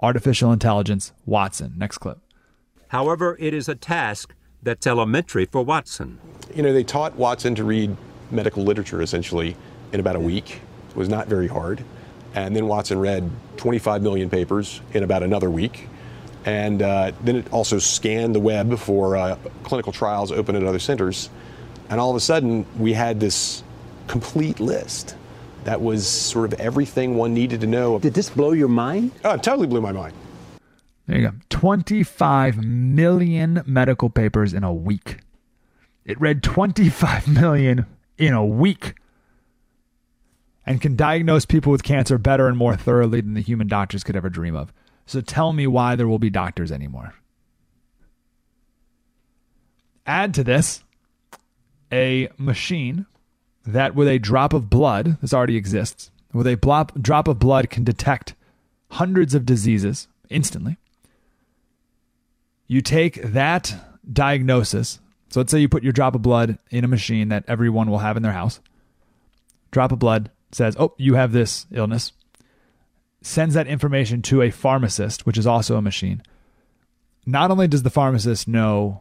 artificial intelligence Watson. Next clip. However, it is a task that's elementary for Watson. You know, they taught Watson to read medical literature essentially in about a week. It was not very hard. And then Watson read 25 million papers in about another week. And uh, then it also scanned the web for uh, clinical trials open at other centers. And all of a sudden, we had this complete list that was sort of everything one needed to know. Did this blow your mind? Oh, it totally blew my mind. There you go. 25 million medical papers in a week. It read 25 million in a week and can diagnose people with cancer better and more thoroughly than the human doctors could ever dream of. So tell me why there will be doctors anymore. Add to this a machine that, with a drop of blood, this already exists, with a blop, drop of blood can detect hundreds of diseases instantly. You take that diagnosis. So let's say you put your drop of blood in a machine that everyone will have in their house. Drop of blood says, oh, you have this illness. Sends that information to a pharmacist, which is also a machine. Not only does the pharmacist know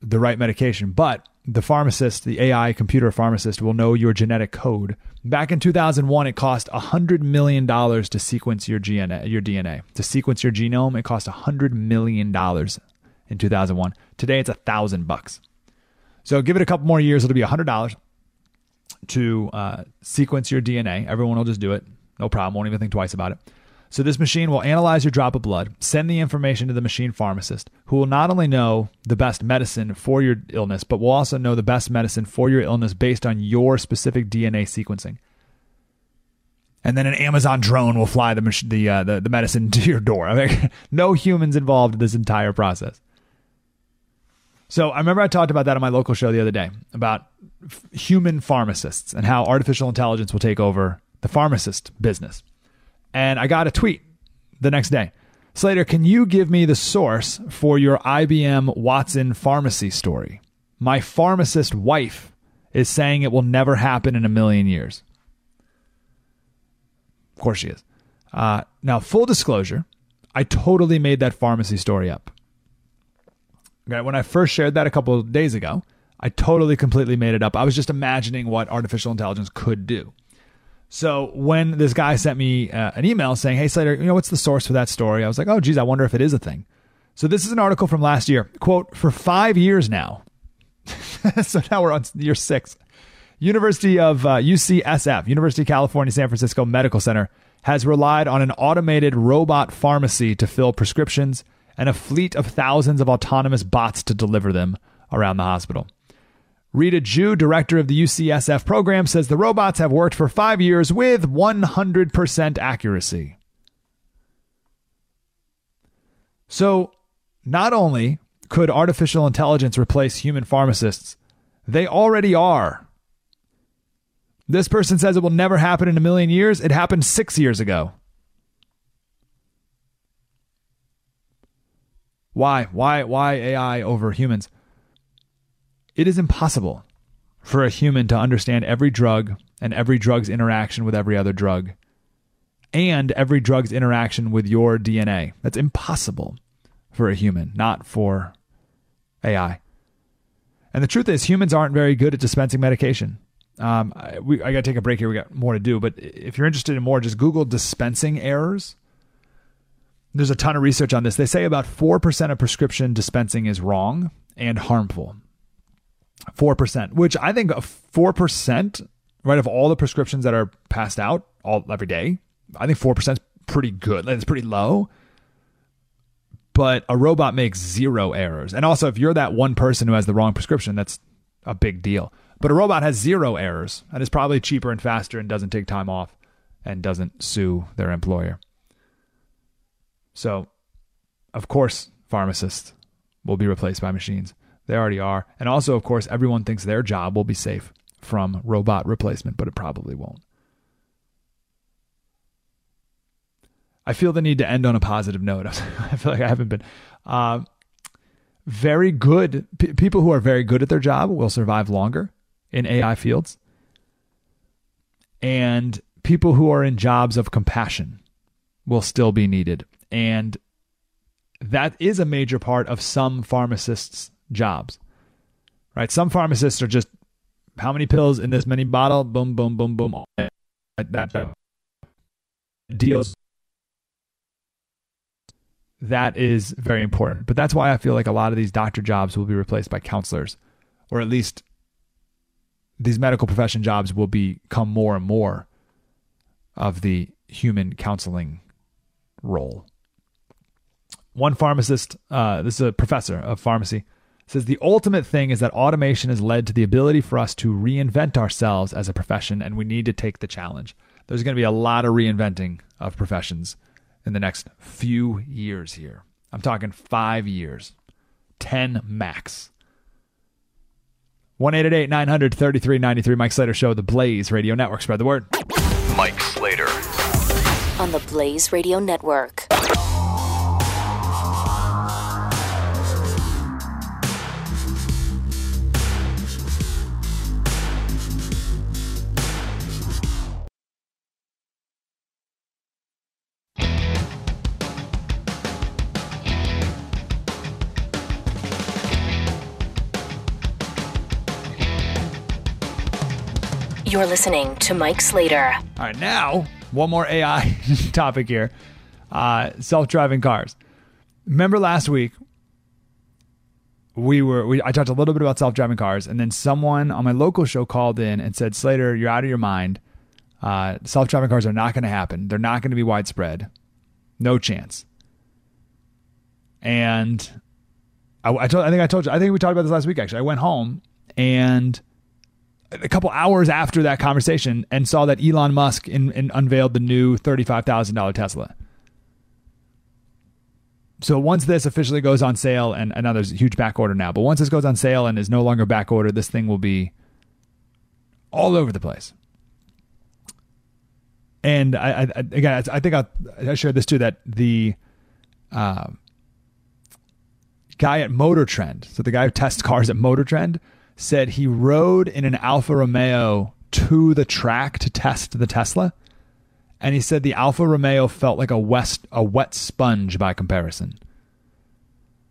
the right medication, but the pharmacist, the AI computer pharmacist, will know your genetic code. Back in 2001, it cost $100 million to sequence your DNA, your DNA. To sequence your genome, it cost $100 million in 2001. Today, it's a thousand bucks. So give it a couple more years, it'll be $100 to uh, sequence your DNA. Everyone will just do it. No problem. Won't even think twice about it. So this machine will analyze your drop of blood, send the information to the machine pharmacist, who will not only know the best medicine for your illness, but will also know the best medicine for your illness based on your specific DNA sequencing. And then an Amazon drone will fly the the uh, the, the medicine to your door. I mean, no humans involved in this entire process. So I remember I talked about that on my local show the other day about f- human pharmacists and how artificial intelligence will take over the pharmacist business. And I got a tweet the next day. Slater, can you give me the source for your IBM Watson pharmacy story? My pharmacist wife is saying it will never happen in a million years. Of course she is. Uh, now, full disclosure, I totally made that pharmacy story up. Okay, when I first shared that a couple of days ago, I totally completely made it up. I was just imagining what artificial intelligence could do. So when this guy sent me uh, an email saying, "Hey Slater, you know what's the source for that story?" I was like, "Oh, geez, I wonder if it is a thing." So this is an article from last year. Quote: For five years now, so now we're on year six. University of uh, UCSF, University of California, San Francisco Medical Center, has relied on an automated robot pharmacy to fill prescriptions and a fleet of thousands of autonomous bots to deliver them around the hospital. Rita Ju, director of the UCSF program, says the robots have worked for five years with 100% accuracy. So, not only could artificial intelligence replace human pharmacists, they already are. This person says it will never happen in a million years. It happened six years ago. Why? Why? Why AI over humans? It is impossible for a human to understand every drug and every drug's interaction with every other drug and every drug's interaction with your DNA. That's impossible for a human, not for AI. And the truth is, humans aren't very good at dispensing medication. Um, I, we, I got to take a break here. We got more to do. But if you're interested in more, just Google dispensing errors. There's a ton of research on this. They say about 4% of prescription dispensing is wrong and harmful. 4%, which I think 4%, right, of all the prescriptions that are passed out all every day, I think 4% is pretty good. It's pretty low. But a robot makes zero errors. And also, if you're that one person who has the wrong prescription, that's a big deal. But a robot has zero errors and is probably cheaper and faster and doesn't take time off and doesn't sue their employer. So, of course, pharmacists will be replaced by machines. They already are. And also, of course, everyone thinks their job will be safe from robot replacement, but it probably won't. I feel the need to end on a positive note. I feel like I haven't been. Uh, very good p- people who are very good at their job will survive longer in AI fields. And people who are in jobs of compassion will still be needed. And that is a major part of some pharmacists' jobs, right? Some pharmacists are just how many pills in this many bottle? Boom, boom, boom, boom. That deals. That is very important. But that's why I feel like a lot of these doctor jobs will be replaced by counselors, or at least these medical profession jobs will become more and more of the human counseling role. One pharmacist, uh, this is a professor of pharmacy, says the ultimate thing is that automation has led to the ability for us to reinvent ourselves as a profession, and we need to take the challenge. There's going to be a lot of reinventing of professions in the next few years here. I'm talking five years, 10 max. 1 900 3393. Mike Slater Show, The Blaze Radio Network. Spread the word. Mike Slater. On the Blaze Radio Network. You're listening to Mike Slater. All right, now one more AI topic here: uh, self-driving cars. Remember last week we were we, I talked a little bit about self-driving cars, and then someone on my local show called in and said, "Slater, you're out of your mind. Uh, self-driving cars are not going to happen. They're not going to be widespread. No chance." And I, I, told, I think I told you. I think we talked about this last week. Actually, I went home and a couple hours after that conversation and saw that Elon Musk in, in unveiled the new $35,000 Tesla. So once this officially goes on sale, and I know there's a huge back order now, but once this goes on sale and is no longer back order, this thing will be all over the place. And I, I again, I think I, I shared this too that the uh, guy at Motor Trend, so the guy who tests cars at Motor Trend, said he rode in an Alfa Romeo to the track to test the Tesla. And he said the Alfa Romeo felt like a west a wet sponge by comparison.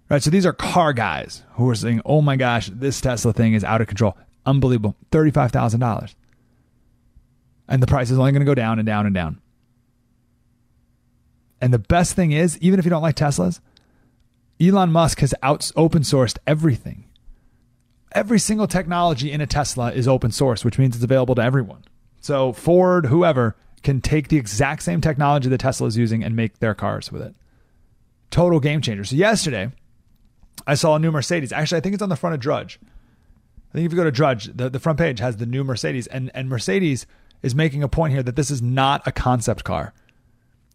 Right, so these are car guys who are saying, "Oh my gosh, this Tesla thing is out of control, unbelievable, thirty-five thousand dollars," and the price is only going to go down and down and down. And the best thing is, even if you don't like Teslas, Elon Musk has out open sourced everything. Every single technology in a Tesla is open source, which means it's available to everyone. So Ford, whoever, can take the exact same technology that Tesla is using and make their cars with it. Total game changer. So yesterday, I saw a new Mercedes. Actually, I think it's on the front of Drudge. I think if you go to Drudge, the, the front page has the new Mercedes, and, and Mercedes is making a point here that this is not a concept car.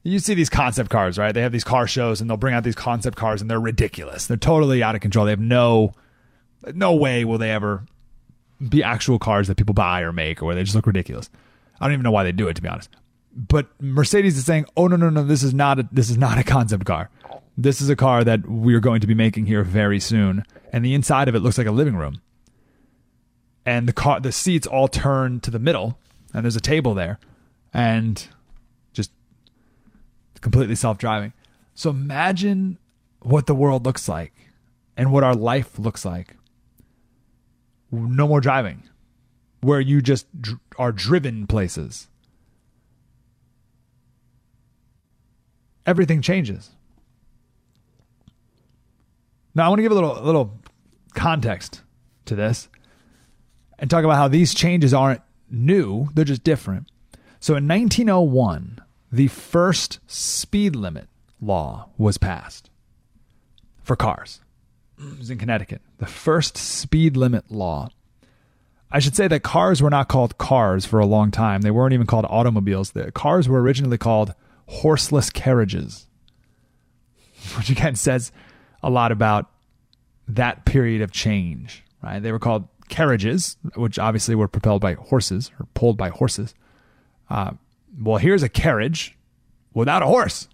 You see these concept cars, right? They have these car shows and they'll bring out these concept cars and they're ridiculous. They're totally out of control. They have no no way will they ever be actual cars that people buy or make or where they just look ridiculous. I don't even know why they do it to be honest. But Mercedes is saying, "Oh no, no, no, this is not a this is not a concept car. This is a car that we're going to be making here very soon." And the inside of it looks like a living room. And the car the seats all turn to the middle and there's a table there and just completely self-driving. So imagine what the world looks like and what our life looks like no more driving, where you just dr- are driven places. Everything changes. Now, I want to give a little, a little context to this and talk about how these changes aren't new, they're just different. So, in 1901, the first speed limit law was passed for cars. Was in Connecticut. The first speed limit law. I should say that cars were not called cars for a long time. They weren't even called automobiles. The cars were originally called horseless carriages, which again says a lot about that period of change, right? They were called carriages, which obviously were propelled by horses or pulled by horses. Uh, well, here's a carriage without a horse.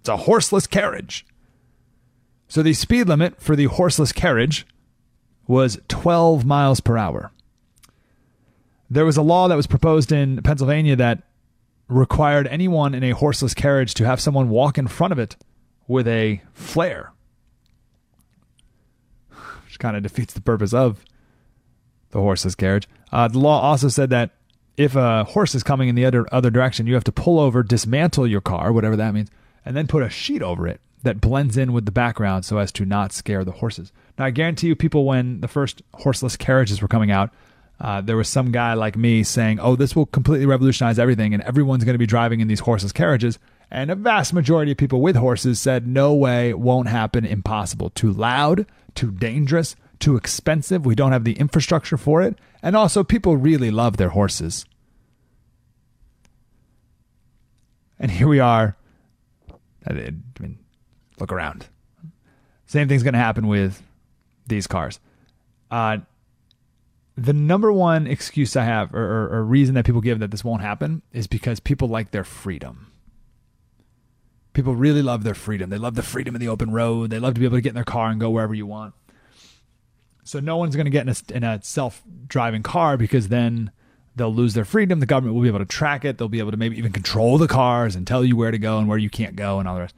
It's a horseless carriage. So the speed limit for the horseless carriage was 12 miles per hour. There was a law that was proposed in Pennsylvania that required anyone in a horseless carriage to have someone walk in front of it with a flare, which kind of defeats the purpose of the horseless carriage. Uh, the law also said that if a horse is coming in the other other direction, you have to pull over, dismantle your car, whatever that means, and then put a sheet over it that blends in with the background so as to not scare the horses. Now, I guarantee you, people, when the first horseless carriages were coming out, uh, there was some guy like me saying, Oh, this will completely revolutionize everything, and everyone's going to be driving in these horseless carriages. And a vast majority of people with horses said, No way, won't happen, impossible. Too loud, too dangerous, too expensive. We don't have the infrastructure for it. And also, people really love their horses. And here we are. I mean, look around. Same thing's going to happen with these cars. Uh, the number one excuse I have, or, or, or reason that people give that this won't happen, is because people like their freedom. People really love their freedom. They love the freedom of the open road. They love to be able to get in their car and go wherever you want. So no one's going to get in a, in a self-driving car because then they'll lose their freedom. The government will be able to track it. They'll be able to maybe even control the cars and tell you where to go and where you can't go and all the rest.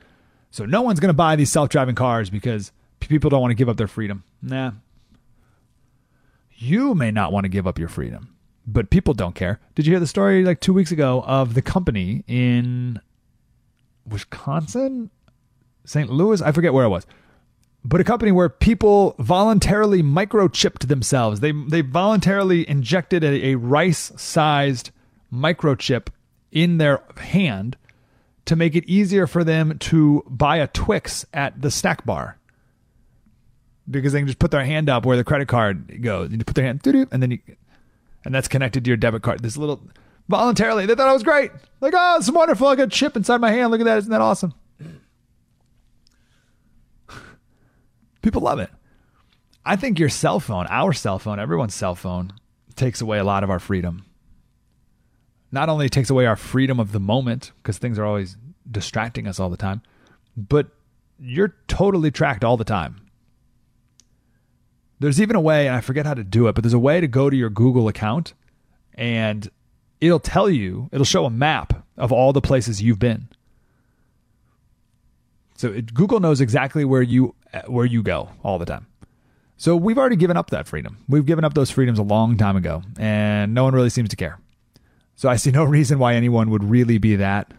So no one's going to buy these self-driving cars because people don't want to give up their freedom. Nah. You may not want to give up your freedom, but people don't care. Did you hear the story like 2 weeks ago of the company in Wisconsin, St. Louis, I forget where it was. But a company where people voluntarily microchipped themselves. They they voluntarily injected a, a rice-sized microchip in their hand to make it easier for them to buy a Twix at the snack bar. Because they can just put their hand up where the credit card goes. You put their hand, and then you, and that's connected to your debit card. This little voluntarily, they thought it was great. Like, oh, it's wonderful. I got a chip inside my hand. Look at that. Isn't that awesome? People love it. I think your cell phone, our cell phone, everyone's cell phone, takes away a lot of our freedom not only takes away our freedom of the moment because things are always distracting us all the time, but you're totally tracked all the time. There's even a way, and I forget how to do it, but there's a way to go to your Google account and it'll tell you, it'll show a map of all the places you've been. So it, Google knows exactly where you where you go all the time. So we've already given up that freedom. We've given up those freedoms a long time ago, and no one really seems to care. So I see no reason why anyone would really be that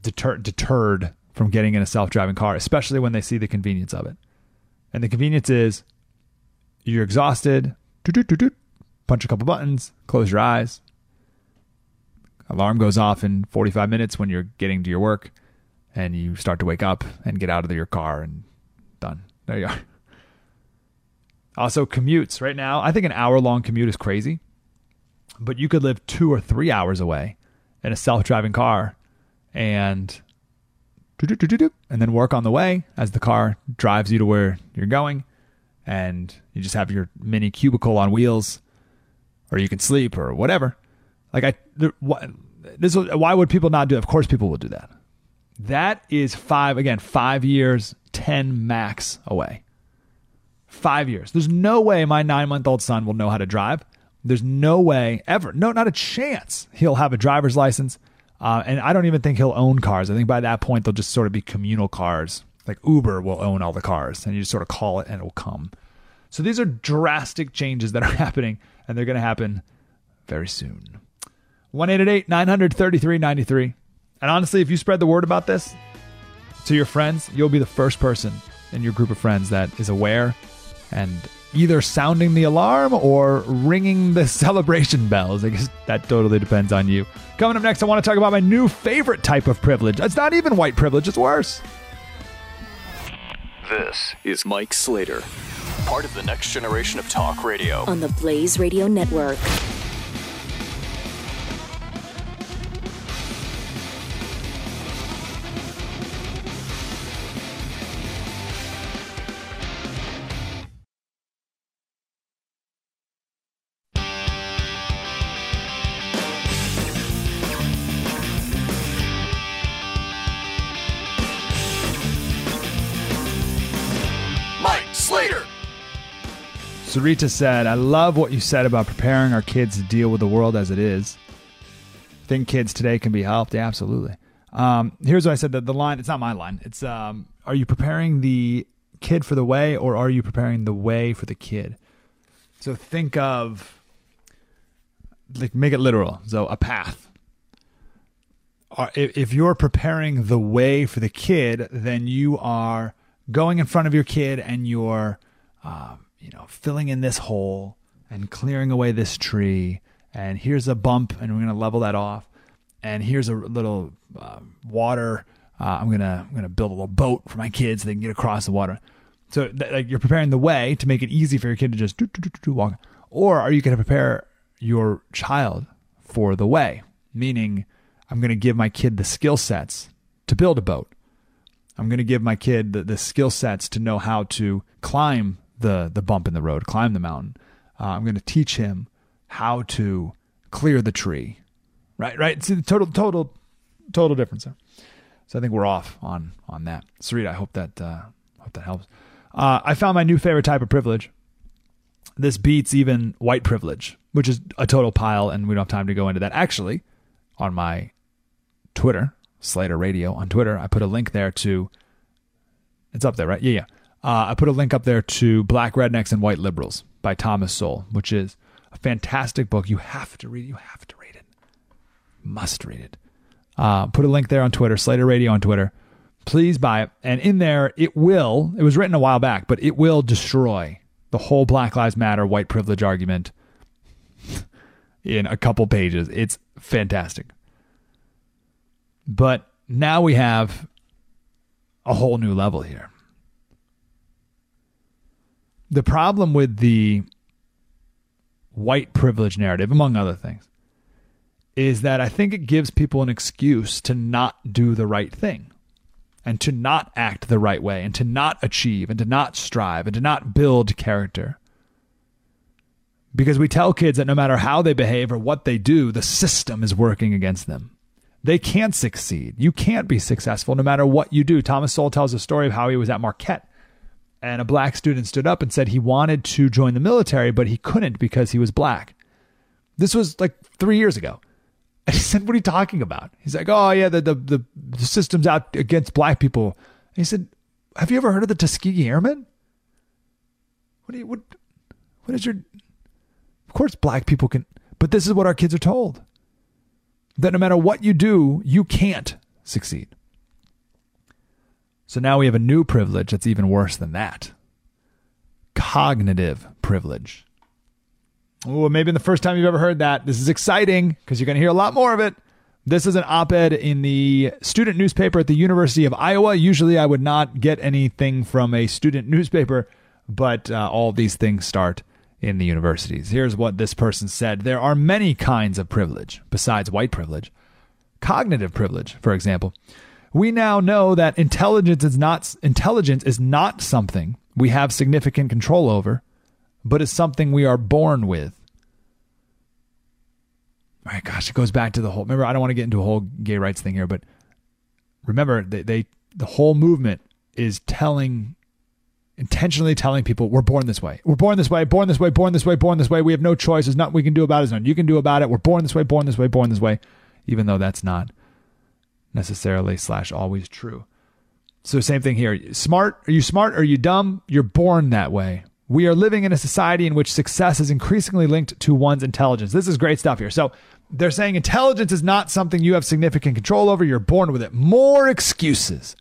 deter- deterred from getting in a self-driving car, especially when they see the convenience of it. And the convenience is you're exhausted, punch a couple buttons, close your eyes. Alarm goes off in 45 minutes when you're getting to your work, and you start to wake up and get out of your car and done. There you are. Also, commutes right now. I think an hour long commute is crazy, but you could live two or three hours away in a self driving car and and then work on the way as the car drives you to where you're going. And you just have your mini cubicle on wheels or you can sleep or whatever. Like i this why would people not do it? of course people will do that. That is five again five years 10 max away. Five years. There's no way my nine month old son will know how to drive there's no way ever no not a chance he'll have a driver's license uh, and I don't even think he'll own cars. I think by that point they'll just sort of be communal cars. Like Uber will own all the cars, and you just sort of call it and it will come. So these are drastic changes that are happening, and they're going to happen very soon. 1 933 93. And honestly, if you spread the word about this to your friends, you'll be the first person in your group of friends that is aware and either sounding the alarm or ringing the celebration bells. I guess that totally depends on you. Coming up next, I want to talk about my new favorite type of privilege. It's not even white privilege, it's worse. This is Mike Slater, part of the next generation of talk radio on the Blaze Radio Network. Sarita said, I love what you said about preparing our kids to deal with the world as it is. Think kids today can be helped? Yeah, absolutely. Um, here's what I said that the line, it's not my line. It's, um, are you preparing the kid for the way or are you preparing the way for the kid? So think of, like, make it literal. So a path. If you're preparing the way for the kid, then you are going in front of your kid and you're, um, you know, filling in this hole and clearing away this tree. And here's a bump, and we're going to level that off. And here's a little uh, water. Uh, I'm gonna I'm gonna build a little boat for my kids so they can get across the water. So th- like you're preparing the way to make it easy for your kid to just do, do, do, walk. Or are you going to prepare your child for the way? Meaning, I'm going to give my kid the skill sets to build a boat. I'm going to give my kid the, the skill sets to know how to climb the the bump in the road, climb the mountain. Uh, I'm going to teach him how to clear the tree. Right, right. See the total, total, total difference there. So I think we're off on on that. Sarita, I hope that uh, hope that helps. Uh, I found my new favorite type of privilege. This beats even white privilege, which is a total pile, and we don't have time to go into that. Actually, on my Twitter, Slater Radio on Twitter, I put a link there to. It's up there, right? Yeah, yeah. Uh, I put a link up there to Black Rednecks and White Liberals by Thomas Sowell, which is a fantastic book. You have to read it. You have to read it. Must read it. Uh, put a link there on Twitter, Slater Radio on Twitter. Please buy it. And in there, it will, it was written a while back, but it will destroy the whole Black Lives Matter white privilege argument in a couple pages. It's fantastic. But now we have a whole new level here the problem with the white privilege narrative, among other things, is that I think it gives people an excuse to not do the right thing and to not act the right way and to not achieve and to not strive and to not build character. Because we tell kids that no matter how they behave or what they do, the system is working against them. They can't succeed. You can't be successful no matter what you do. Thomas Sowell tells a story of how he was at Marquette and a black student stood up and said he wanted to join the military, but he couldn't because he was black. This was like three years ago. He said, What are you talking about? He's like, Oh, yeah, the, the, the, the system's out against black people. And he said, Have you ever heard of the Tuskegee Airmen? What do you, what, what is your, of course, black people can, but this is what our kids are told that no matter what you do, you can't succeed. So now we have a new privilege that's even worse than that cognitive privilege. Oh, maybe the first time you've ever heard that. This is exciting because you're going to hear a lot more of it. This is an op ed in the student newspaper at the University of Iowa. Usually I would not get anything from a student newspaper, but uh, all these things start in the universities. Here's what this person said There are many kinds of privilege besides white privilege. Cognitive privilege, for example. We now know that intelligence is not intelligence is not something we have significant control over, but is something we are born with. All right, gosh, it goes back to the whole. Remember, I don't want to get into a whole gay rights thing here, but remember, they, they the whole movement is telling, intentionally telling people, we're born this way. We're born this way, born this way, born this way, born this way. We have no choice. There's nothing we can do about it. There's nothing you can do about it. We're born this way, born this way, born this way, even though that's not necessarily slash always true. So same thing here. Smart? Are you smart? Are you dumb? You're born that way. We are living in a society in which success is increasingly linked to one's intelligence. This is great stuff here. So they're saying intelligence is not something you have significant control over. You're born with it. More excuses.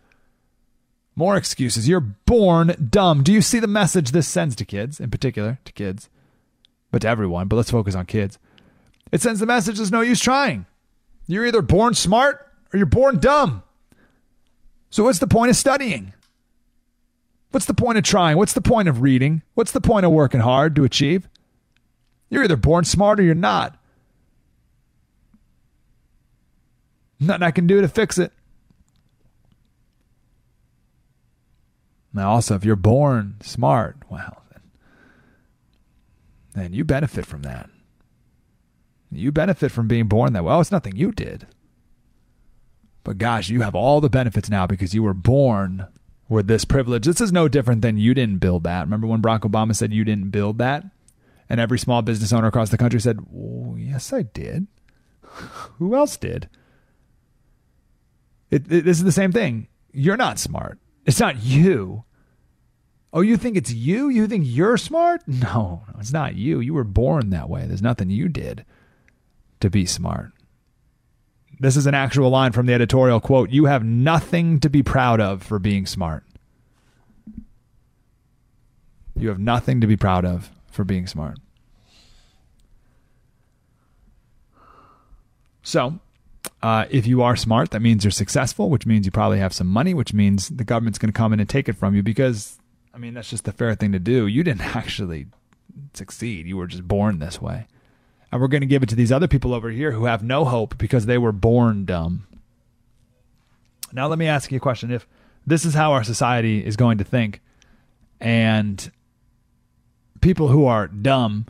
More excuses. You're born dumb. Do you see the message this sends to kids, in particular to kids, but to everyone? But let's focus on kids. It sends the message there's no use trying. You're either born smart or you're born dumb. So, what's the point of studying? What's the point of trying? What's the point of reading? What's the point of working hard to achieve? You're either born smart or you're not. Nothing I can do to fix it. Now, also, if you're born smart, well, then, then you benefit from that. You benefit from being born that way. Well, it's nothing you did. But gosh, you have all the benefits now because you were born with this privilege. This is no different than you didn't build that. Remember when Barack Obama said you didn't build that? And every small business owner across the country said, well, Yes, I did. Who else did? It, it, this is the same thing. You're not smart. It's not you. Oh, you think it's you? You think you're smart? No, no, it's not you. You were born that way. There's nothing you did to be smart. This is an actual line from the editorial quote You have nothing to be proud of for being smart. You have nothing to be proud of for being smart. So, uh, if you are smart, that means you're successful, which means you probably have some money, which means the government's going to come in and take it from you because, I mean, that's just the fair thing to do. You didn't actually succeed, you were just born this way and we're going to give it to these other people over here who have no hope because they were born dumb. Now, let me ask you a question. If this is how our society is going to think, and people who are dumb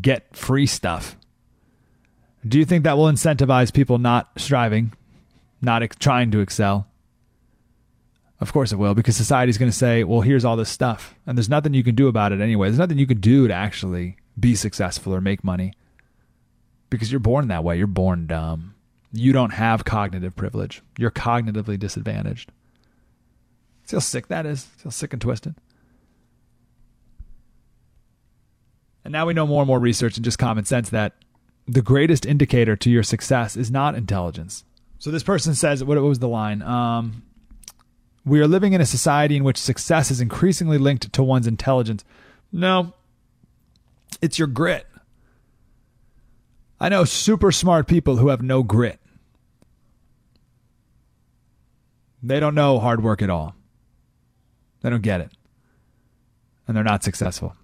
get free stuff, do you think that will incentivize people not striving, not ex- trying to excel? Of course it will, because society is going to say, well, here's all this stuff, and there's nothing you can do about it anyway. There's nothing you can do to actually be successful or make money because you're born that way. You're born dumb. You don't have cognitive privilege. You're cognitively disadvantaged. See how sick that is? See how sick and twisted? And now we know more and more research and just common sense that the greatest indicator to your success is not intelligence. So this person says, what was the line? Um, we are living in a society in which success is increasingly linked to one's intelligence. No, it's your grit. I know super smart people who have no grit. They don't know hard work at all. They don't get it. And they're not successful.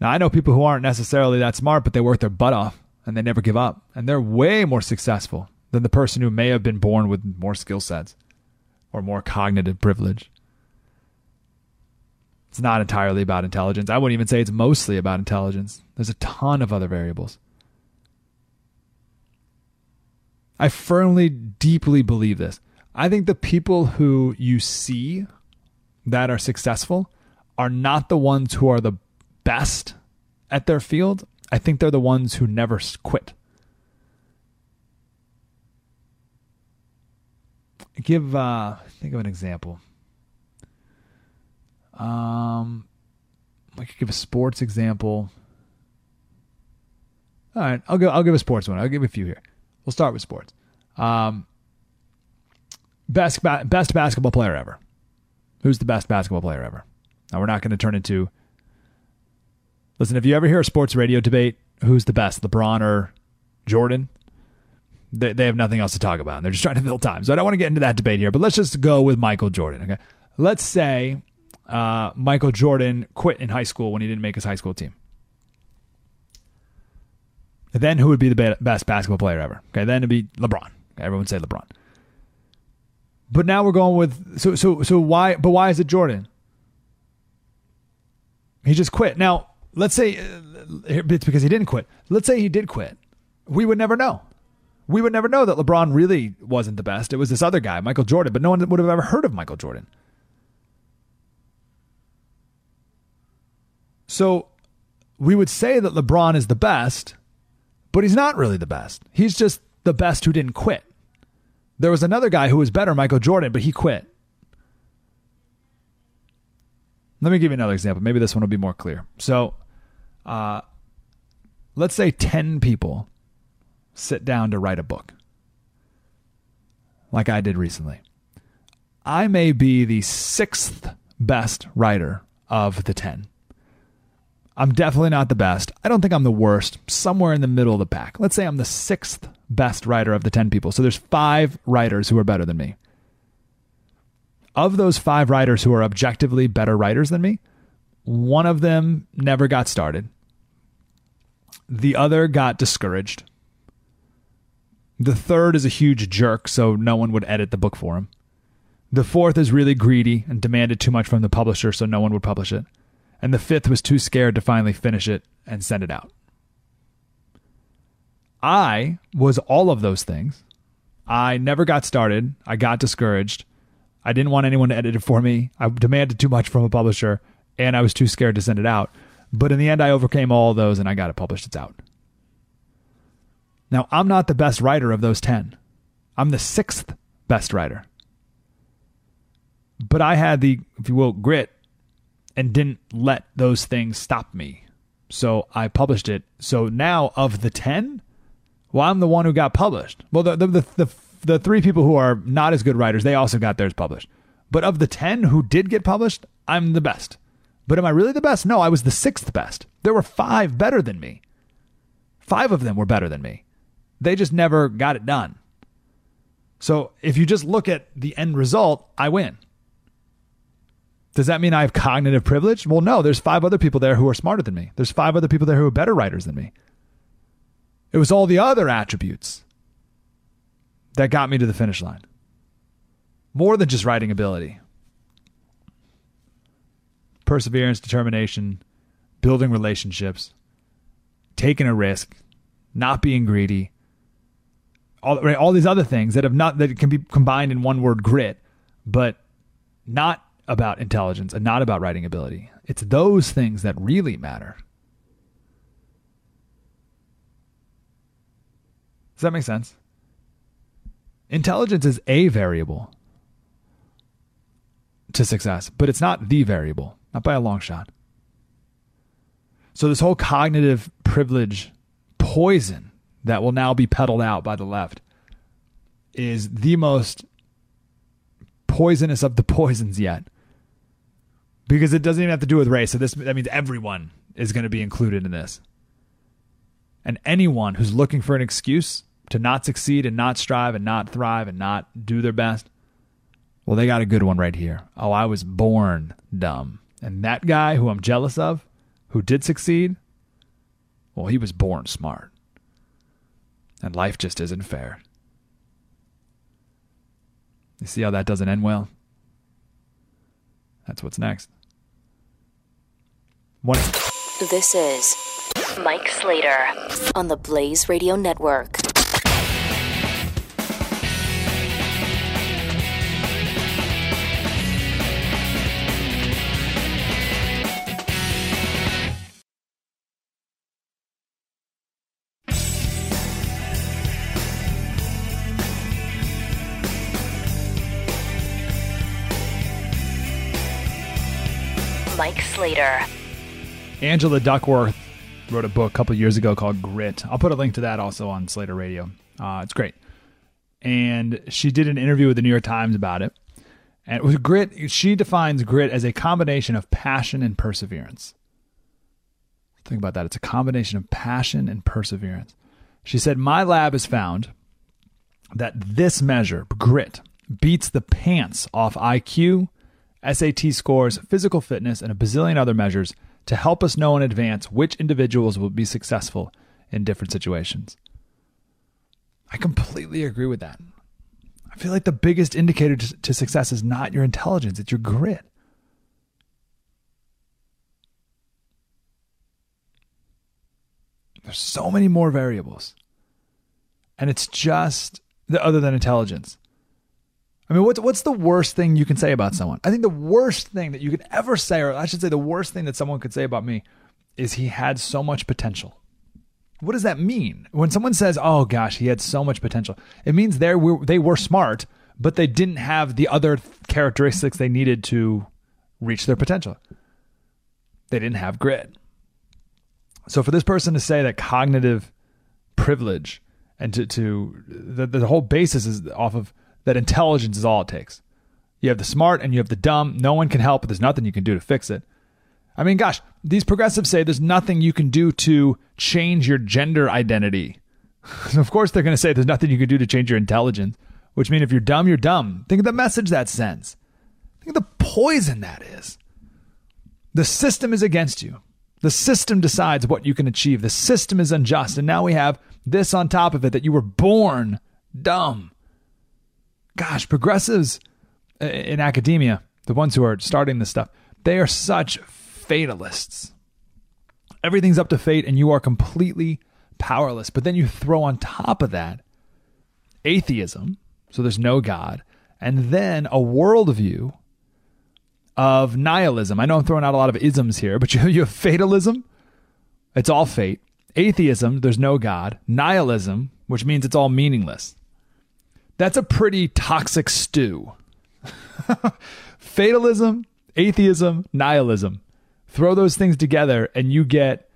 Now, I know people who aren't necessarily that smart, but they work their butt off and they never give up. And they're way more successful than the person who may have been born with more skill sets or more cognitive privilege. It's not entirely about intelligence. I wouldn't even say it's mostly about intelligence. There's a ton of other variables. I firmly, deeply believe this. I think the people who you see that are successful are not the ones who are the best at their field. I think they're the ones who never quit. Give uh think of an example. Um I could give a sports example. All right, I'll go. I'll give a sports one. I'll give a few here. We'll start with sports. Um, best ba- best basketball player ever. Who's the best basketball player ever? Now we're not going to turn into. Listen, if you ever hear a sports radio debate, who's the best, LeBron or Jordan? They they have nothing else to talk about. And they're just trying to fill time. So I don't want to get into that debate here. But let's just go with Michael Jordan. Okay, let's say uh, Michael Jordan quit in high school when he didn't make his high school team. Then who would be the best basketball player ever? Okay, then it'd be LeBron. Okay, everyone say LeBron. But now we're going with so so so why? But why is it Jordan? He just quit. Now let's say uh, it's because he didn't quit. Let's say he did quit. We would never know. We would never know that LeBron really wasn't the best. It was this other guy, Michael Jordan. But no one would have ever heard of Michael Jordan. So we would say that LeBron is the best, but he's not really the best. He's just the best who didn't quit. There was another guy who was better, Michael Jordan, but he quit. Let me give you another example. Maybe this one will be more clear. So, uh, let's say 10 people sit down to write a book, like I did recently. I may be the sixth best writer of the 10. I'm definitely not the best. I don't think I'm the worst. Somewhere in the middle of the pack. Let's say I'm the sixth best writer of the 10 people. So there's five writers who are better than me. Of those five writers who are objectively better writers than me, one of them never got started. The other got discouraged. The third is a huge jerk, so no one would edit the book for him. The fourth is really greedy and demanded too much from the publisher, so no one would publish it and the fifth was too scared to finally finish it and send it out. I was all of those things. I never got started. I got discouraged. I didn't want anyone to edit it for me. I demanded too much from a publisher, and I was too scared to send it out. But in the end, I overcame all those and I got it published. It's out. Now, I'm not the best writer of those 10. I'm the sixth best writer. But I had the, if you will, grit and didn't let those things stop me. So I published it. So now of the 10, well, I'm the one who got published. Well, the, the, the, the, the three people who are not as good writers, they also got theirs published. But of the 10 who did get published, I'm the best. But am I really the best? No, I was the sixth best. There were five better than me. Five of them were better than me. They just never got it done. So if you just look at the end result, I win. Does that mean I have cognitive privilege? Well, no, there's five other people there who are smarter than me. There's five other people there who are better writers than me. It was all the other attributes that got me to the finish line. More than just writing ability. Perseverance, determination, building relationships, taking a risk, not being greedy, all, right, all these other things that have not that can be combined in one word grit, but not about intelligence and not about writing ability. It's those things that really matter. Does that make sense? Intelligence is a variable to success, but it's not the variable, not by a long shot. So, this whole cognitive privilege poison that will now be peddled out by the left is the most poisonous of the poisons yet because it doesn't even have to do with race. So this that means everyone is going to be included in this. And anyone who's looking for an excuse to not succeed and not strive and not thrive and not do their best, well, they got a good one right here. Oh, I was born dumb. And that guy who I'm jealous of, who did succeed, well, he was born smart. And life just isn't fair. You see how that doesn't end well? That's what's next. One. This is Mike Slater on the Blaze Radio Network. Mike Slater. Angela Duckworth wrote a book a couple years ago called Grit. I'll put a link to that also on Slater Radio. Uh, it's great. And she did an interview with the New York Times about it. And with grit, she defines grit as a combination of passion and perseverance. Think about that. It's a combination of passion and perseverance. She said, My lab has found that this measure, grit, beats the pants off IQ, SAT scores, physical fitness, and a bazillion other measures to help us know in advance which individuals will be successful in different situations. I completely agree with that. I feel like the biggest indicator to, success is not your intelligence, it's your grit. There's so many more variables. And it's just the, other than intelligence. I mean, what's what's the worst thing you can say about someone? I think the worst thing that you could ever say, or I should say, the worst thing that someone could say about me, is he had so much potential. What does that mean? When someone says, "Oh gosh, he had so much potential," it means they were they were smart, but they didn't have the other characteristics they needed to reach their potential. They didn't have grit. So for this person to say that cognitive privilege and to to the, the whole basis is off of that intelligence is all it takes. You have the smart and you have the dumb. No one can help, but there's nothing you can do to fix it. I mean, gosh, these progressives say there's nothing you can do to change your gender identity. of course, they're going to say there's nothing you can do to change your intelligence, which means if you're dumb, you're dumb. Think of the message that sends. Think of the poison that is. The system is against you. The system decides what you can achieve. The system is unjust. And now we have this on top of it that you were born dumb gosh, progressives uh, in academia, the ones who are starting this stuff, they are such fatalists. Everything's up to fate, and you are completely powerless. But then you throw on top of that atheism, so there's no God, and then a worldview of nihilism. I know I'm throwing out a lot of isms here, but you, you have fatalism, it's all fate. Atheism, there's no God. Nihilism, which means it's all meaningless. That's a pretty toxic stew. Fatalism, atheism, nihilism. Throw those things together and you get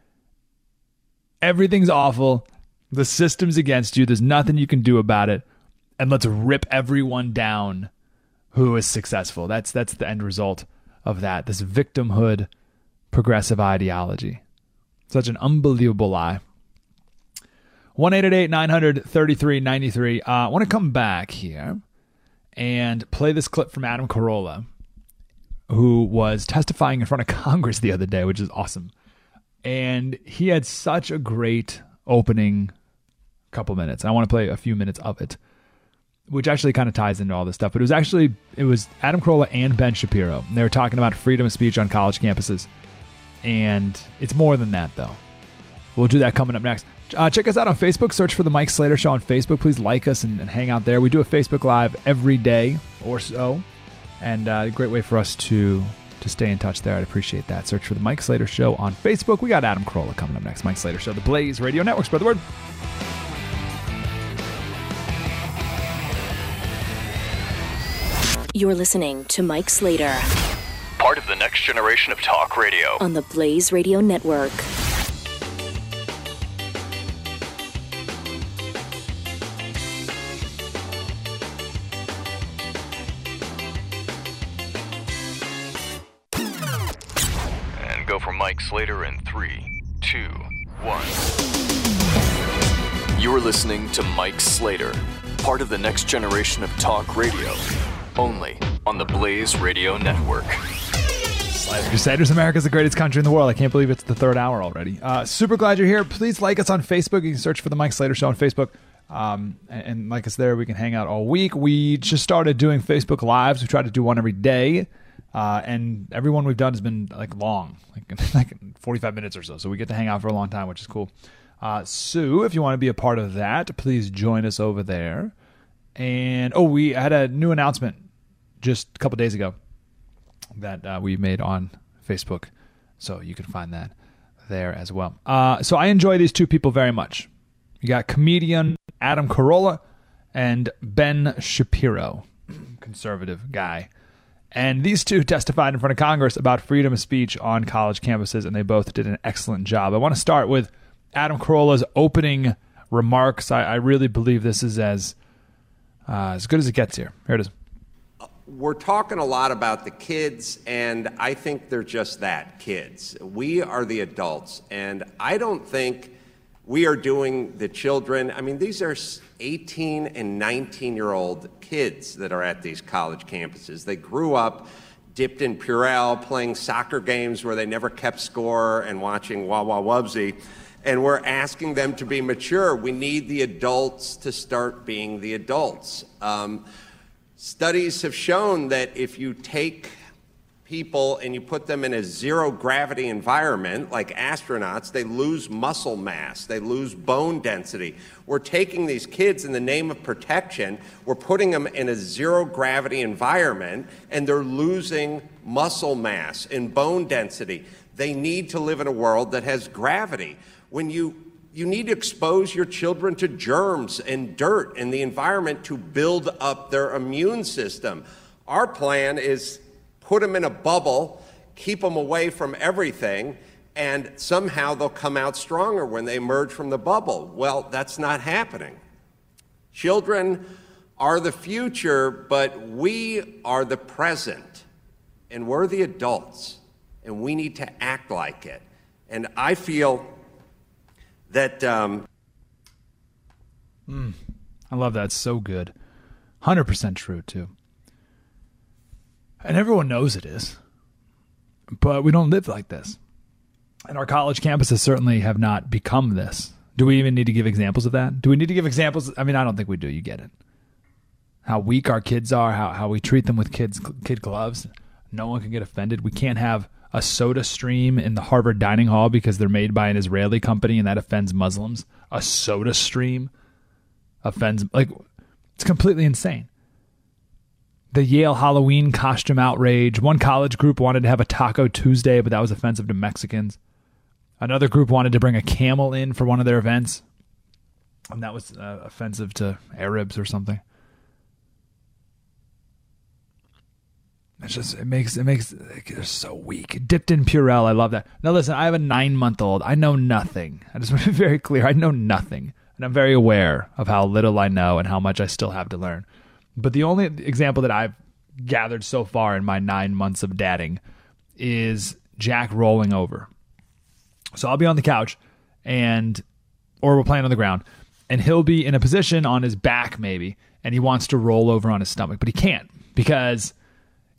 everything's awful. The system's against you. There's nothing you can do about it. And let's rip everyone down who is successful. That's that's the end result of that. This victimhood progressive ideology. Such an unbelievable lie. 1 900 3393. Uh, I want to come back here and play this clip from Adam Carolla, who was testifying in front of Congress the other day, which is awesome. And he had such a great opening couple minutes. I want to play a few minutes of it, which actually kind of ties into all this stuff. But it was actually it was Adam Carolla and Ben Shapiro. They were talking about freedom of speech on college campuses. And it's more than that, though. We'll do that coming up next. Uh, check us out on Facebook. Search for the Mike Slater Show on Facebook. Please like us and, and hang out there. We do a Facebook Live every day or so, and uh, a great way for us to to stay in touch there. I'd appreciate that. Search for the Mike Slater Show on Facebook. We got Adam Carolla coming up next. Mike Slater Show, the Blaze Radio Network. Spread the word. You're listening to Mike Slater Part of the next generation of talk radio. on the Blaze Radio Network. Go for Mike Slater in three, two, one. You're listening to Mike Slater, part of the next generation of talk radio. Only on the Blaze Radio Network. Crusaders, America's the greatest country in the world. I can't believe it's the third hour already. Uh, super glad you're here. Please like us on Facebook. You can search for the Mike Slater Show on Facebook. Um, and, and like us there, we can hang out all week. We just started doing Facebook Lives. We try to do one every day. Uh, and everyone we've done has been like long, like, like 45 minutes or so. So we get to hang out for a long time, which is cool. Uh, Sue, if you want to be a part of that, please join us over there. And oh, we had a new announcement just a couple days ago that uh, we made on Facebook. So you can find that there as well. Uh, so I enjoy these two people very much. You got comedian Adam Carolla and Ben Shapiro, conservative guy. And these two testified in front of Congress about freedom of speech on college campuses, and they both did an excellent job. I want to start with Adam Carolla's opening remarks. I, I really believe this is as uh, as good as it gets here. Here it is. We're talking a lot about the kids, and I think they're just that kids. We are the adults, and I don't think we are doing the children. I mean, these are 18 and 19 year old kids that are at these college campuses. They grew up dipped in Purell, playing soccer games where they never kept score, and watching Wah Wubbzy and we're asking them to be mature. We need the adults to start being the adults. Um, studies have shown that if you take people and you put them in a zero gravity environment, like astronauts, they lose muscle mass, they lose bone density. We're taking these kids in the name of protection, we're putting them in a zero gravity environment, and they're losing muscle mass and bone density. They need to live in a world that has gravity when you you need to expose your children to germs and dirt and the environment to build up their immune system. Our plan is put them in a bubble, keep them away from everything, and somehow they'll come out stronger when they emerge from the bubble. Well, that's not happening. Children are the future, but we are the present, and we're the adults, and we need to act like it. And I feel that. Um, mm, I love that. It's so good. 100% true, too. And everyone knows it is. But we don't live like this. And our college campuses certainly have not become this. Do we even need to give examples of that? Do we need to give examples? I mean, I don't think we do. You get it. How weak our kids are, how, how we treat them with kids kid gloves. No one can get offended. We can't have a soda stream in the Harvard dining hall because they're made by an Israeli company and that offends Muslims. A soda stream offends like it's completely insane. The Yale Halloween costume outrage. One college group wanted to have a Taco Tuesday, but that was offensive to Mexicans. Another group wanted to bring a camel in for one of their events, and that was uh, offensive to Arabs or something. It's just it makes it makes they're so weak. Dipped in Purell, I love that. Now listen, I have a nine month old. I know nothing. I just want to be very clear. I know nothing, and I'm very aware of how little I know and how much I still have to learn. But the only example that I've gathered so far in my nine months of dadding is Jack rolling over. So I'll be on the couch, and or we're playing on the ground, and he'll be in a position on his back maybe, and he wants to roll over on his stomach, but he can't because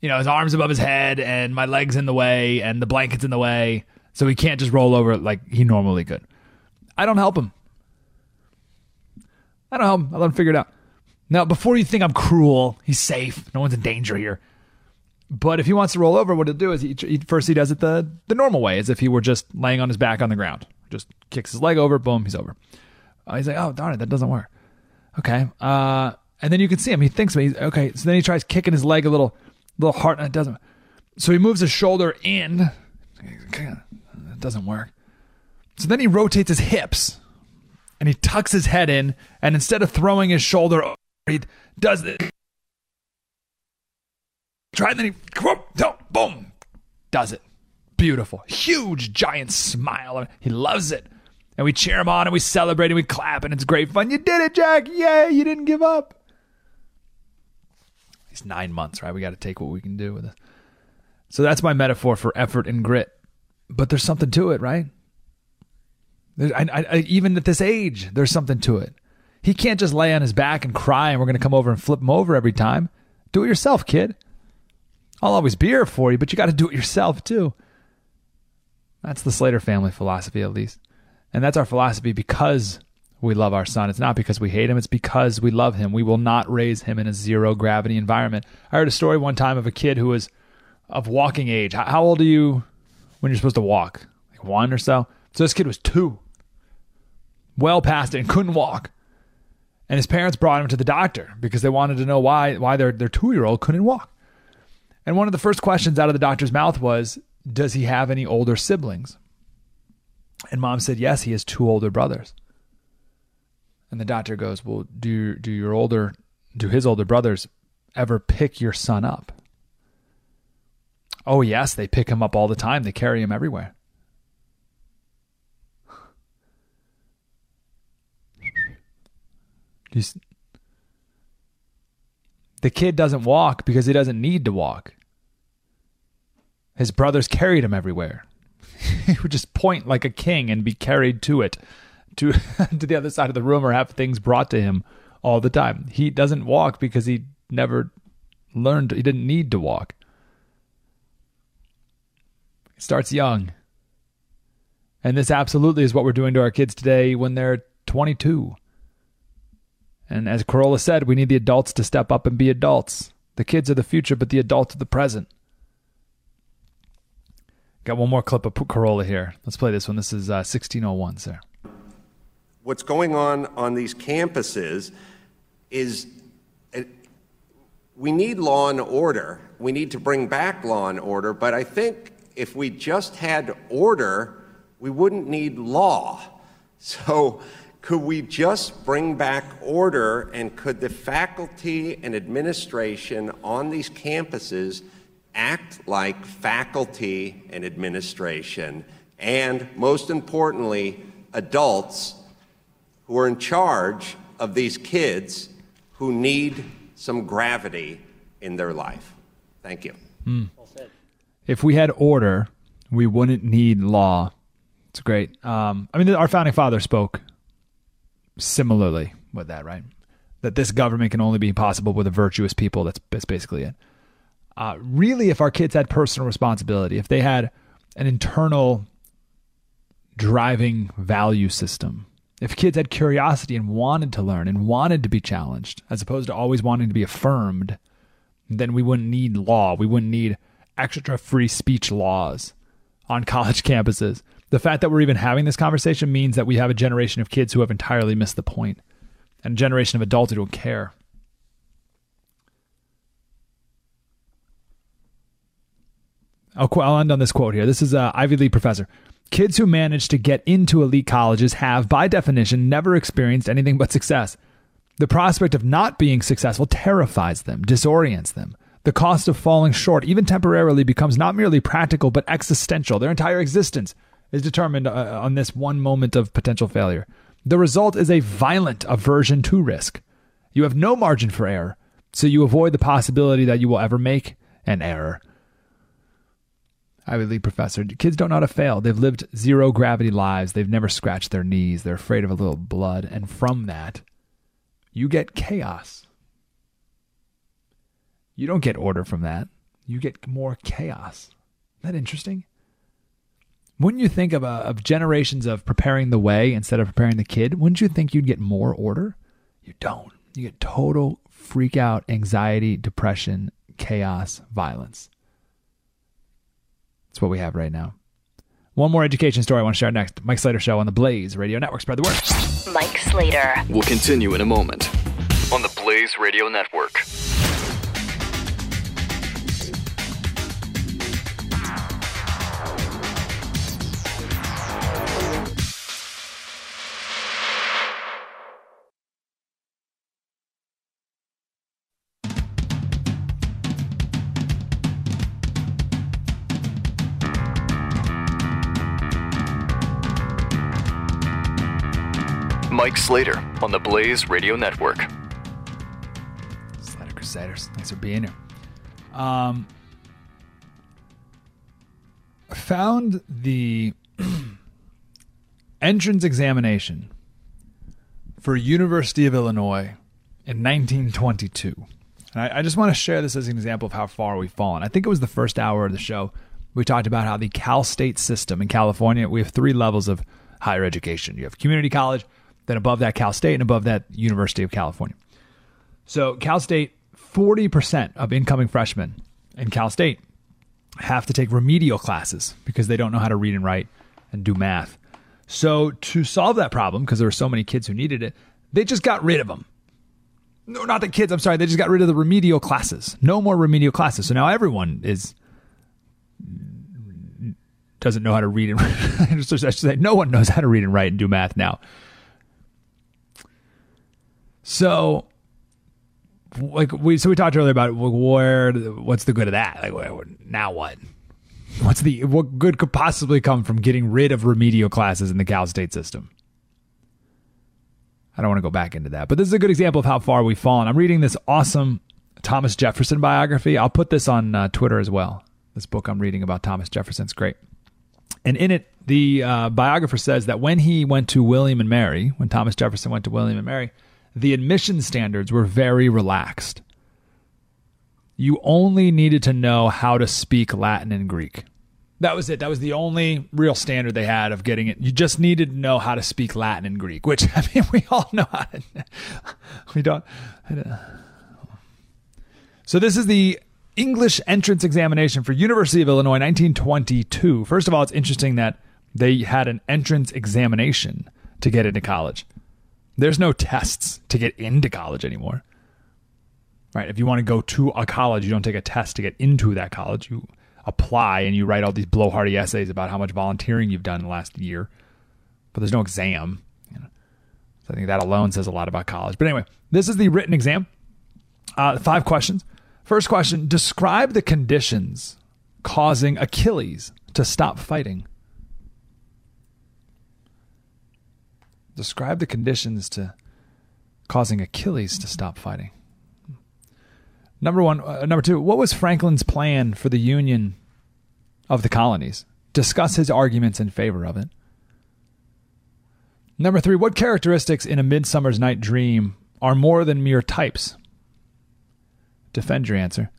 you know, his arms above his head and my legs in the way and the blanket's in the way. So he can't just roll over like he normally could. I don't help him. I don't help him. I let him figure it out. Now, before you think I'm cruel, he's safe. No one's in danger here. But if he wants to roll over, what he'll do is he, he, first he does it the the normal way, as if he were just laying on his back on the ground. Just kicks his leg over, boom, he's over. Uh, he's like, oh darn it, that doesn't work. Okay, uh, and then you can see him. He thinks, he's okay. So then he tries kicking his leg a little little hard, and It doesn't. So he moves his shoulder in. It doesn't work. So then he rotates his hips and he tucks his head in. And instead of throwing his shoulder he does it. Try and then he, boom, does it. Beautiful. Huge, giant smile. He loves it. And we cheer him on and we celebrate and we clap and it's great fun. You did it, Jack. Yay, you didn't give up these nine months, right? We got to take what we can do with it. So that's my metaphor for effort and grit. But there's something to it, right? I, I, even at this age, there's something to it. He can't just lay on his back and cry, and we're going to come over and flip him over every time. Do it yourself, kid. I'll always be here for you, but you got to do it yourself too. That's the Slater family philosophy, at least. And that's our philosophy because we love our son. It's not because we hate him, it's because we love him. We will not raise him in a zero gravity environment. I heard a story one time of a kid who was of walking age. How old are you when you're supposed to walk? Like one or so? So this kid was two, well past it, and couldn't walk. And his parents brought him to the doctor because they wanted to know why why their, their two year old couldn't walk. And one of the first questions out of the doctor's mouth was, Does he have any older siblings? And mom said, Yes, he has two older brothers. And the doctor goes, "Well, do do your older do his older brothers ever pick your son up?" Oh, yes, they pick him up all the time. They carry him everywhere. He's, the kid doesn't walk because he doesn't need to walk. His brothers carried him everywhere. he would just point like a king and be carried to it, to to the other side of the room, or have things brought to him all the time. He doesn't walk because he never learned. He didn't need to walk. He starts young, and this absolutely is what we're doing to our kids today when they're 22. And as Carolla said, we need the adults to step up and be adults. The kids are the future, but the adults are the present. Got one more clip of Carolla here. Let's play this one. This is uh, 1601, sir. What's going on on these campuses is it, we need law and order. We need to bring back law and order, but I think if we just had order, we wouldn't need law. So, could we just bring back order and could the faculty and administration on these campuses act like faculty and administration, and most importantly, adults who are in charge of these kids who need some gravity in their life. Thank you. Mm. If we had order, we wouldn't need law. It's great. Um, I mean, our founding father spoke similarly with that, right? That this government can only be possible with a virtuous people. That's, that's basically it. Uh, really, if our kids had personal responsibility, if they had an internal driving value system, if kids had curiosity and wanted to learn and wanted to be challenged, as opposed to always wanting to be affirmed, then we wouldn't need law. We wouldn't need extra free speech laws on college campuses. The fact that we're even having this conversation means that we have a generation of kids who have entirely missed the point and a generation of adults who don't care. I'll, I'll end on this quote here. This is an Ivy League professor. Kids who manage to get into elite colleges have, by definition, never experienced anything but success. The prospect of not being successful terrifies them, disorients them. The cost of falling short, even temporarily, becomes not merely practical but existential. Their entire existence is determined uh, on this one moment of potential failure. The result is a violent aversion to risk. You have no margin for error, so you avoid the possibility that you will ever make an error. Ivy League professor. Kids don't know how to fail. They've lived zero gravity lives. They've never scratched their knees. They're afraid of a little blood. And from that, you get chaos. You don't get order from that. You get more chaos. Isn't that interesting? Wouldn't you think of, uh, of generations of preparing the way instead of preparing the kid? Wouldn't you think you'd get more order? You don't. You get total freak out, anxiety, depression, chaos, violence. That's what we have right now. One more education story I want to share next. Mike Slater Show on the Blaze Radio Network. Spread the word. Mike Slater. We'll continue in a moment on the Blaze Radio Network. Mike Slater on the Blaze Radio Network. Slater Crusaders. Thanks for being here. Um, found the entrance examination for University of Illinois in 1922. And I, I just want to share this as an example of how far we've fallen. I think it was the first hour of the show. We talked about how the Cal State system in California, we have three levels of higher education. You have community college, then above that, Cal State, and above that, University of California. So, Cal State, 40% of incoming freshmen in Cal State have to take remedial classes because they don't know how to read and write and do math. So, to solve that problem, because there were so many kids who needed it, they just got rid of them. No, not the kids, I'm sorry. They just got rid of the remedial classes. No more remedial classes. So now everyone is doesn't know how to read and I should say no one knows how to read and write and do math now. So like we so we talked earlier about where what's the good of that? Like now what? What's the what good could possibly come from getting rid of remedial classes in the Cal State system? I don't want to go back into that, but this is a good example of how far we've fallen. I'm reading this awesome Thomas Jefferson biography. I'll put this on uh, Twitter as well. This book I'm reading about Thomas Jefferson's great. And in it, the uh, biographer says that when he went to William and Mary, when Thomas Jefferson went to William and Mary, the admission standards were very relaxed. You only needed to know how to speak Latin and Greek. That was it. That was the only real standard they had of getting it. You just needed to know how to speak Latin and Greek, which I mean, we all know how to. We don't. So this is the English entrance examination for University of Illinois 1922. First of all, it's interesting that they had an entrance examination to get into college. There's no tests to get into college anymore. Right? If you want to go to a college, you don't take a test to get into that college. You apply and you write all these blowhardy essays about how much volunteering you've done in the last year. But there's no exam. You know? So I think that alone says a lot about college. But anyway, this is the written exam. Uh, five questions. First question Describe the conditions causing Achilles to stop fighting. Describe the conditions to causing Achilles to stop fighting. Number one, uh, number two. What was Franklin's plan for the union of the colonies? Discuss his arguments in favor of it. Number three. What characteristics in a Midsummer's Night Dream are more than mere types? Defend your answer.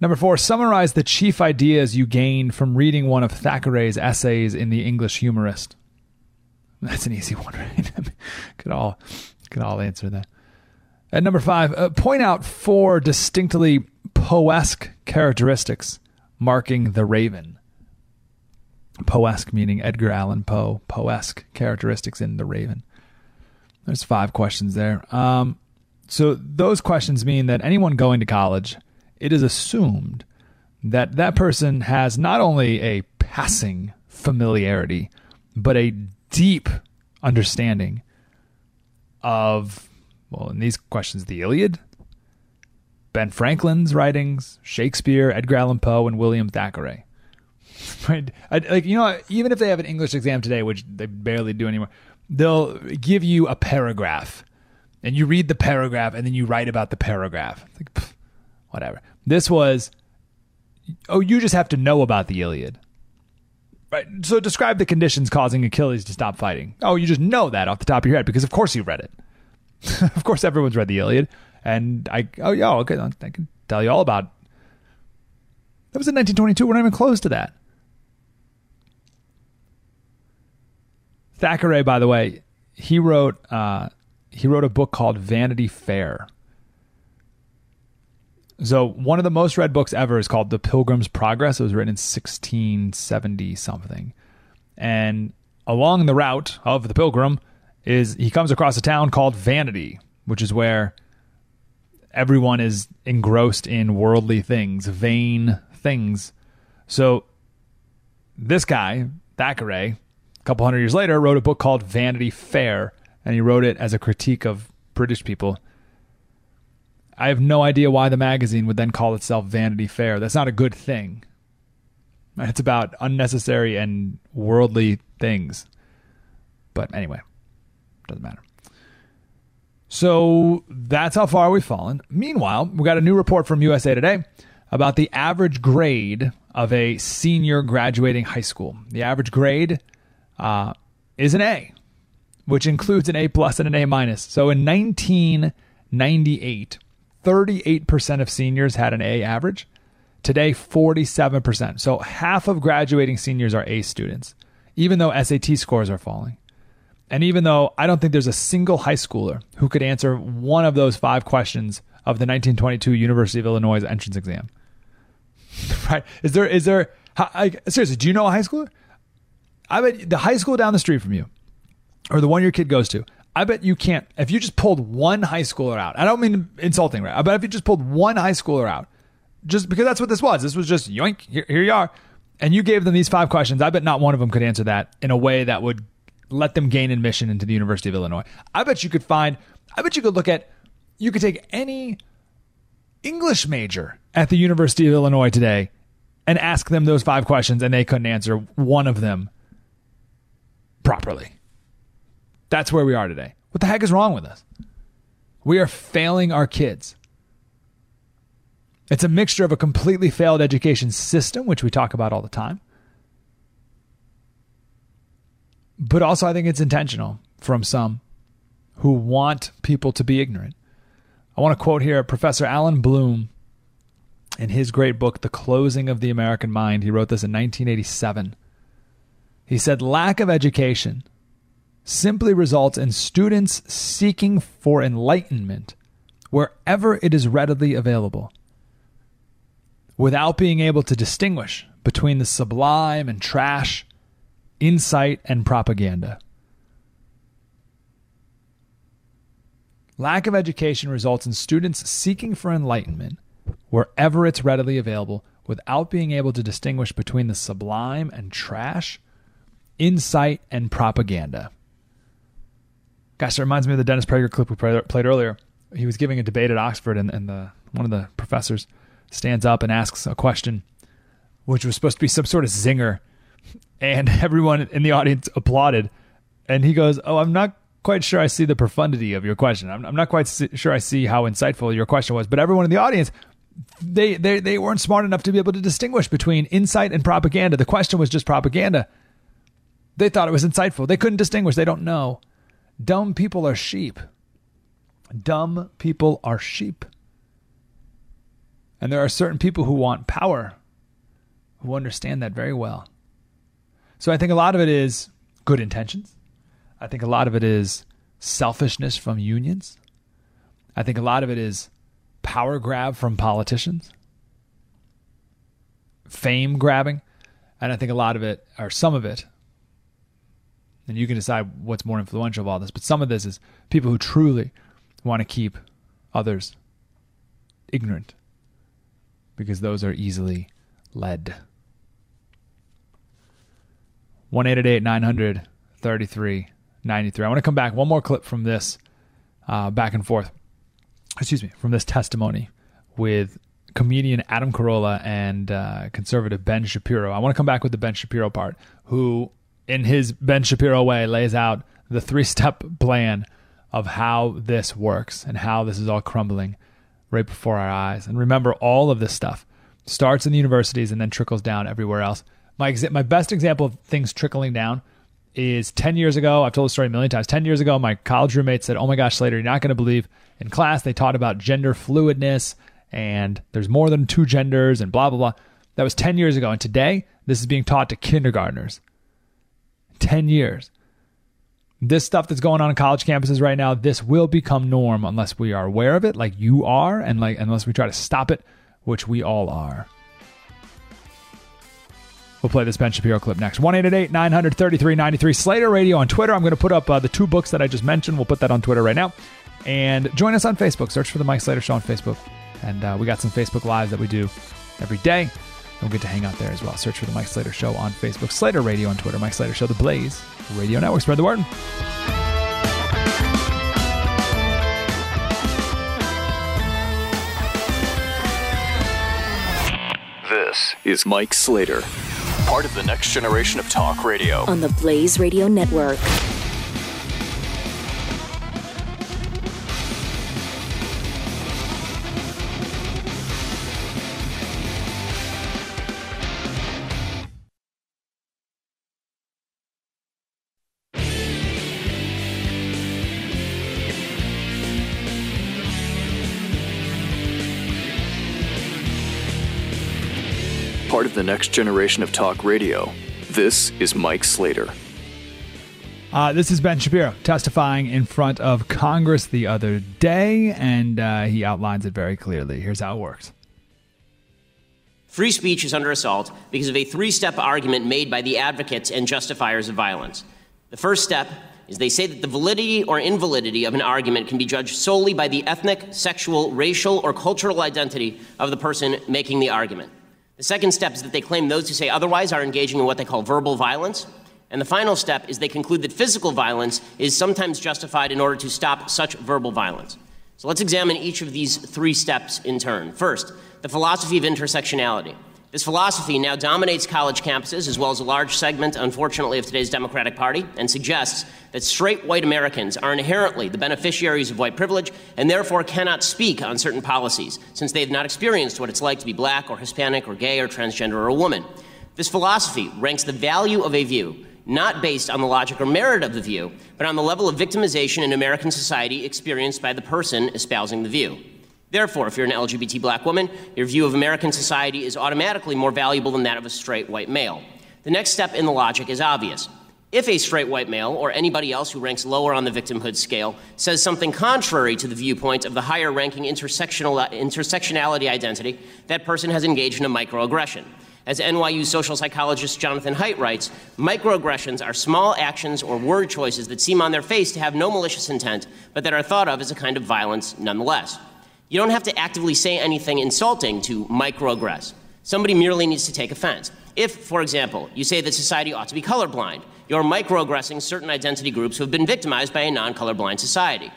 Number four. Summarize the chief ideas you gained from reading one of Thackeray's essays in The English Humorist. That's an easy one, right? could all could all answer that. At number five, uh, point out four distinctly Poesque characteristics marking the Raven. Poesque meaning Edgar Allan Poe. Poesque characteristics in the Raven. There's five questions there. Um, so those questions mean that anyone going to college, it is assumed that that person has not only a passing familiarity, but a deep understanding of, well, in these questions, the Iliad, Ben Franklin's writings, Shakespeare, Edgar Allan Poe, and William Thackeray. Right? I, like you know, even if they have an English exam today, which they barely do anymore, they'll give you a paragraph, and you read the paragraph, and then you write about the paragraph. Like, pff, whatever. This was, oh, you just have to know about the Iliad. Right. So describe the conditions causing Achilles to stop fighting. Oh, you just know that off the top of your head because of course you read it. of course everyone's read the Iliad. And I oh yeah, okay, I can tell you all about. That was in 1922. We're not even close to that. Thackeray, by the way, he wrote uh, he wrote a book called Vanity Fair. So one of the most read books ever is called The Pilgrim's Progress. It was written in 1670 something. And along the route of the pilgrim is he comes across a town called Vanity, which is where everyone is engrossed in worldly things, vain things. So this guy, Thackeray, a couple hundred years later, wrote a book called Vanity Fair, and he wrote it as a critique of British people I have no idea why the magazine would then call itself Vanity Fair. That's not a good thing. It's about unnecessary and worldly things. But anyway, doesn't matter. So that's how far we've fallen. Meanwhile, we got a new report from USA Today about the average grade of a senior graduating high school. The average grade uh, is an A, which includes an A plus and an A minus. So in 1998, 38% of seniors had an A average. Today, 47%. So half of graduating seniors are A students, even though SAT scores are falling. And even though I don't think there's a single high schooler who could answer one of those five questions of the 1922 University of Illinois entrance exam. right? Is there, is there, seriously, do you know a high schooler? I bet the high school down the street from you, or the one your kid goes to, I bet you can't. If you just pulled one high schooler out, I don't mean insulting, right? I bet if you just pulled one high schooler out, just because that's what this was. This was just yoink. Here, here you are, and you gave them these five questions. I bet not one of them could answer that in a way that would let them gain admission into the University of Illinois. I bet you could find. I bet you could look at. You could take any English major at the University of Illinois today and ask them those five questions and they couldn't answer one of them properly. That's where we are today. What the heck is wrong with us? We are failing our kids. It's a mixture of a completely failed education system, which we talk about all the time. But also, I think it's intentional from some who want people to be ignorant. I want to quote here Professor Allan Bloom in his great book, The Closing of the American Mind. He wrote this in 1987. He said, Lack of education simply results in students seeking for enlightenment wherever it is readily available without being able to distinguish between the sublime and trash, insight and propaganda. Lack of education results in students seeking for enlightenment wherever it's readily available without being able to distinguish between the sublime and trash, insight and propaganda. Gosh, it reminds me of the Dennis Prager clip we played earlier. He was giving a debate at Oxford, and, and the one of the professors stands up and asks a question, which was supposed to be some sort of zinger, and everyone in the audience applauded. And he goes, "Oh, I'm not quite sure I see the profundity of your question. I'm, I'm not quite sure I see how insightful your question was, but everyone in the audience, they, they, they weren't smart enough to be able to distinguish between insight and propaganda. The question was just propaganda. They thought it was insightful. They couldn't distinguish. They don't know. Dumb people are sheep. Dumb people are sheep. And there are certain people who want power who understand that very well. So I think a lot of it is good intentions. I think a lot of it is selfishness from unions. I think a lot of it is power grab from politicians, fame grabbing. And I think a lot of it, or some of it, and you can decide what's more influential of all this, but some of this is people who truly want to keep others ignorant because those are easily led. 1 900 33 93. I want to come back one more clip from this uh, back and forth. Excuse me, from this testimony with comedian Adam Carolla and uh, conservative Ben Shapiro. I want to come back with the Ben Shapiro part, who, in his Ben Shapiro way, lays out the three step plan of how this works and how this is all crumbling right before our eyes. And remember, all of this stuff starts in the universities and then trickles down everywhere else. My, exa- my best example of things trickling down is 10 years ago. I've told the story a million times. 10 years ago, my college roommate said, Oh my gosh, Slater, you're not going to believe in class they taught about gender fluidness and there's more than two genders and blah, blah, blah. That was 10 years ago. And today, this is being taught to kindergartners. 10 years. This stuff that's going on in college campuses right now, this will become norm unless we are aware of it, like you are, and like unless we try to stop it, which we all are. We'll play this Ben Shapiro clip next. 1 933 93 Slater Radio on Twitter. I'm going to put up uh, the two books that I just mentioned. We'll put that on Twitter right now. And join us on Facebook. Search for the Mike Slater Show on Facebook. And uh, we got some Facebook Lives that we do every day. We'll get to hang out there as well. Search for the Mike Slater Show on Facebook, Slater Radio on Twitter, Mike Slater Show, The Blaze Radio Network. Spread the word. This is Mike Slater part of the next generation of talk radio. On the Blaze Radio Network. The next generation of talk radio. This is Mike Slater. Uh, this is Ben Shapiro testifying in front of Congress the other day, and uh, he outlines it very clearly. Here's how it works. Free speech is under assault because of a three step argument made by the advocates and justifiers of violence. The first step is they say that the validity or invalidity of an argument can be judged solely by the ethnic, sexual, racial, or cultural identity of the person making the argument. The second step is that they claim those who say otherwise are engaging in what they call verbal violence. And the final step is they conclude that physical violence is sometimes justified in order to stop such verbal violence. So let's examine each of these three steps in turn. First, the philosophy of intersectionality. This philosophy now dominates college campuses as well as a large segment, unfortunately, of today's Democratic Party and suggests that straight white Americans are inherently the beneficiaries of white privilege and therefore cannot speak on certain policies since they have not experienced what it's like to be black or Hispanic or gay or transgender or a woman. This philosophy ranks the value of a view not based on the logic or merit of the view, but on the level of victimization in American society experienced by the person espousing the view. Therefore, if you're an LGBT black woman, your view of American society is automatically more valuable than that of a straight white male. The next step in the logic is obvious. If a straight white male, or anybody else who ranks lower on the victimhood scale, says something contrary to the viewpoint of the higher ranking intersectional, intersectionality identity, that person has engaged in a microaggression. As NYU social psychologist Jonathan Haidt writes, microaggressions are small actions or word choices that seem on their face to have no malicious intent, but that are thought of as a kind of violence nonetheless. You don't have to actively say anything insulting to microaggress. Somebody merely needs to take offense. If, for example, you say that society ought to be colorblind, you're microaggressing certain identity groups who have been victimized by a non colorblind society.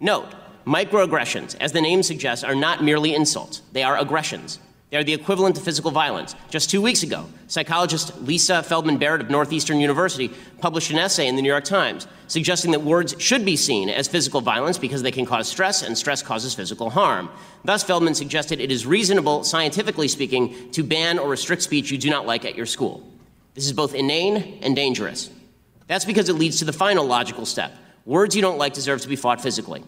Note, microaggressions, as the name suggests, are not merely insults, they are aggressions. They are the equivalent of physical violence. Just two weeks ago, psychologist Lisa Feldman Barrett of Northeastern University published an essay in the New York Times suggesting that words should be seen as physical violence because they can cause stress, and stress causes physical harm. Thus, Feldman suggested it is reasonable, scientifically speaking, to ban or restrict speech you do not like at your school. This is both inane and dangerous. That's because it leads to the final logical step words you don't like deserve to be fought physically.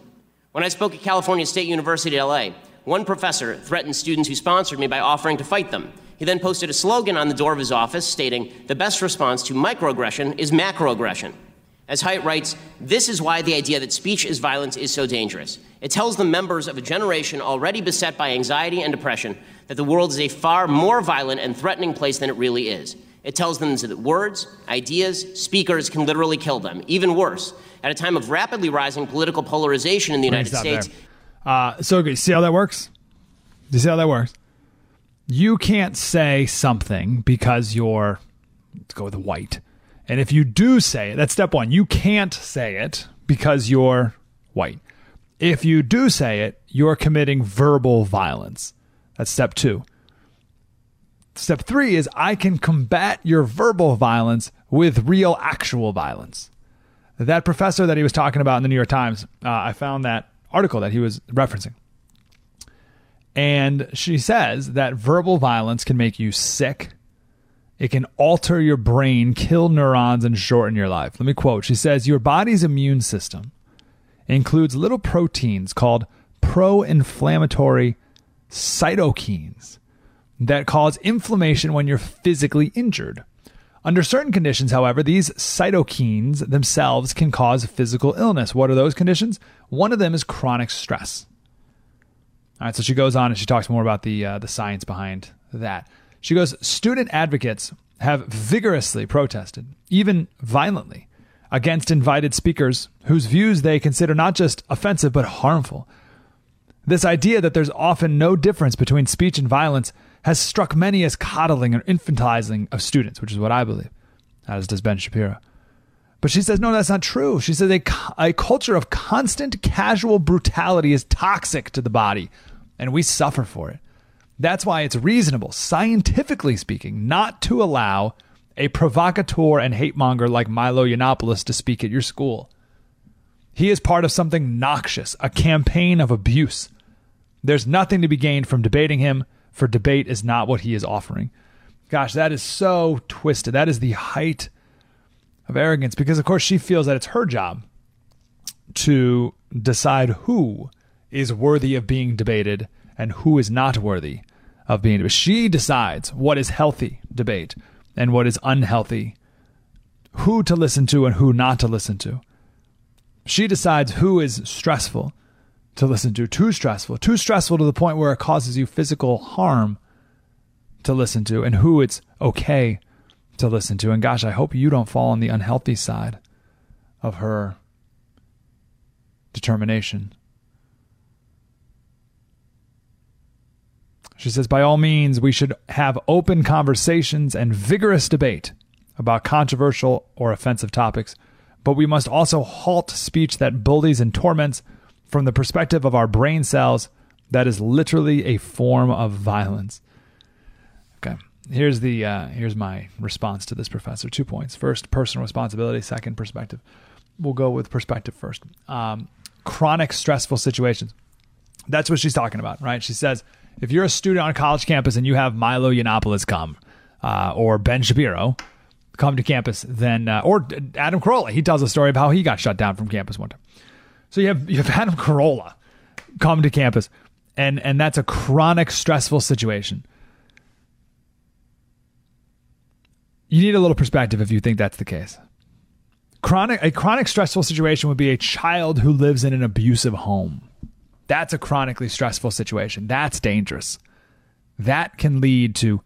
When I spoke at California State University LA, one professor threatened students who sponsored me by offering to fight them. He then posted a slogan on the door of his office stating, The best response to microaggression is macroaggression. As Haidt writes, this is why the idea that speech is violence is so dangerous. It tells the members of a generation already beset by anxiety and depression that the world is a far more violent and threatening place than it really is. It tells them that words, ideas, speakers can literally kill them. Even worse, at a time of rapidly rising political polarization in the United States, there. Uh, so okay, see how that works? Do you see how that works? You can't say something because you're let's go with white. And if you do say it, that's step one. You can't say it because you're white. If you do say it, you're committing verbal violence. That's step two. Step three is I can combat your verbal violence with real, actual violence. That professor that he was talking about in the New York Times, uh, I found that article that he was referencing. And she says that verbal violence can make you sick. It can alter your brain, kill neurons, and shorten your life. Let me quote. She says, Your body's immune system includes little proteins called pro inflammatory cytokines that cause inflammation when you're physically injured. Under certain conditions, however, these cytokines themselves can cause physical illness. What are those conditions? One of them is chronic stress. All right, so she goes on and she talks more about the uh, the science behind that. She goes, student advocates have vigorously protested, even violently, against invited speakers whose views they consider not just offensive but harmful. This idea that there's often no difference between speech and violence has struck many as coddling or infantilizing of students, which is what I believe, as does Ben Shapiro. But she says, no, that's not true. She says a, a culture of constant casual brutality is toxic to the body, and we suffer for it. That's why it's reasonable, scientifically speaking, not to allow a provocateur and hate monger like Milo Yiannopoulos to speak at your school. He is part of something noxious, a campaign of abuse. There's nothing to be gained from debating him for debate is not what he is offering. Gosh, that is so twisted. That is the height of arrogance because, of course, she feels that it's her job to decide who is worthy of being debated and who is not worthy of being debated. She decides what is healthy debate and what is unhealthy, who to listen to and who not to listen to. She decides who is stressful to listen to, too stressful, too stressful to the point where it causes you physical harm to listen to, and who it's okay to listen to. And gosh, I hope you don't fall on the unhealthy side of her determination. She says, by all means, we should have open conversations and vigorous debate about controversial or offensive topics, but we must also halt speech that bullies and torments from the perspective of our brain cells, that is literally a form of violence. Okay. Here's the uh, here's my response to this professor. Two points. First, personal responsibility. Second, perspective. We'll go with perspective first. Um, chronic stressful situations. That's what she's talking about, right? She says if you're a student on a college campus and you have Milo Yiannopoulos come uh, or Ben Shapiro come to campus, then uh, or Adam Carolla, he tells a story of how he got shut down from campus one time. So you have you have Adam Carolla come to campus, and and that's a chronic stressful situation. You need a little perspective if you think that's the case. Chronic a chronic stressful situation would be a child who lives in an abusive home. That's a chronically stressful situation. That's dangerous. That can lead to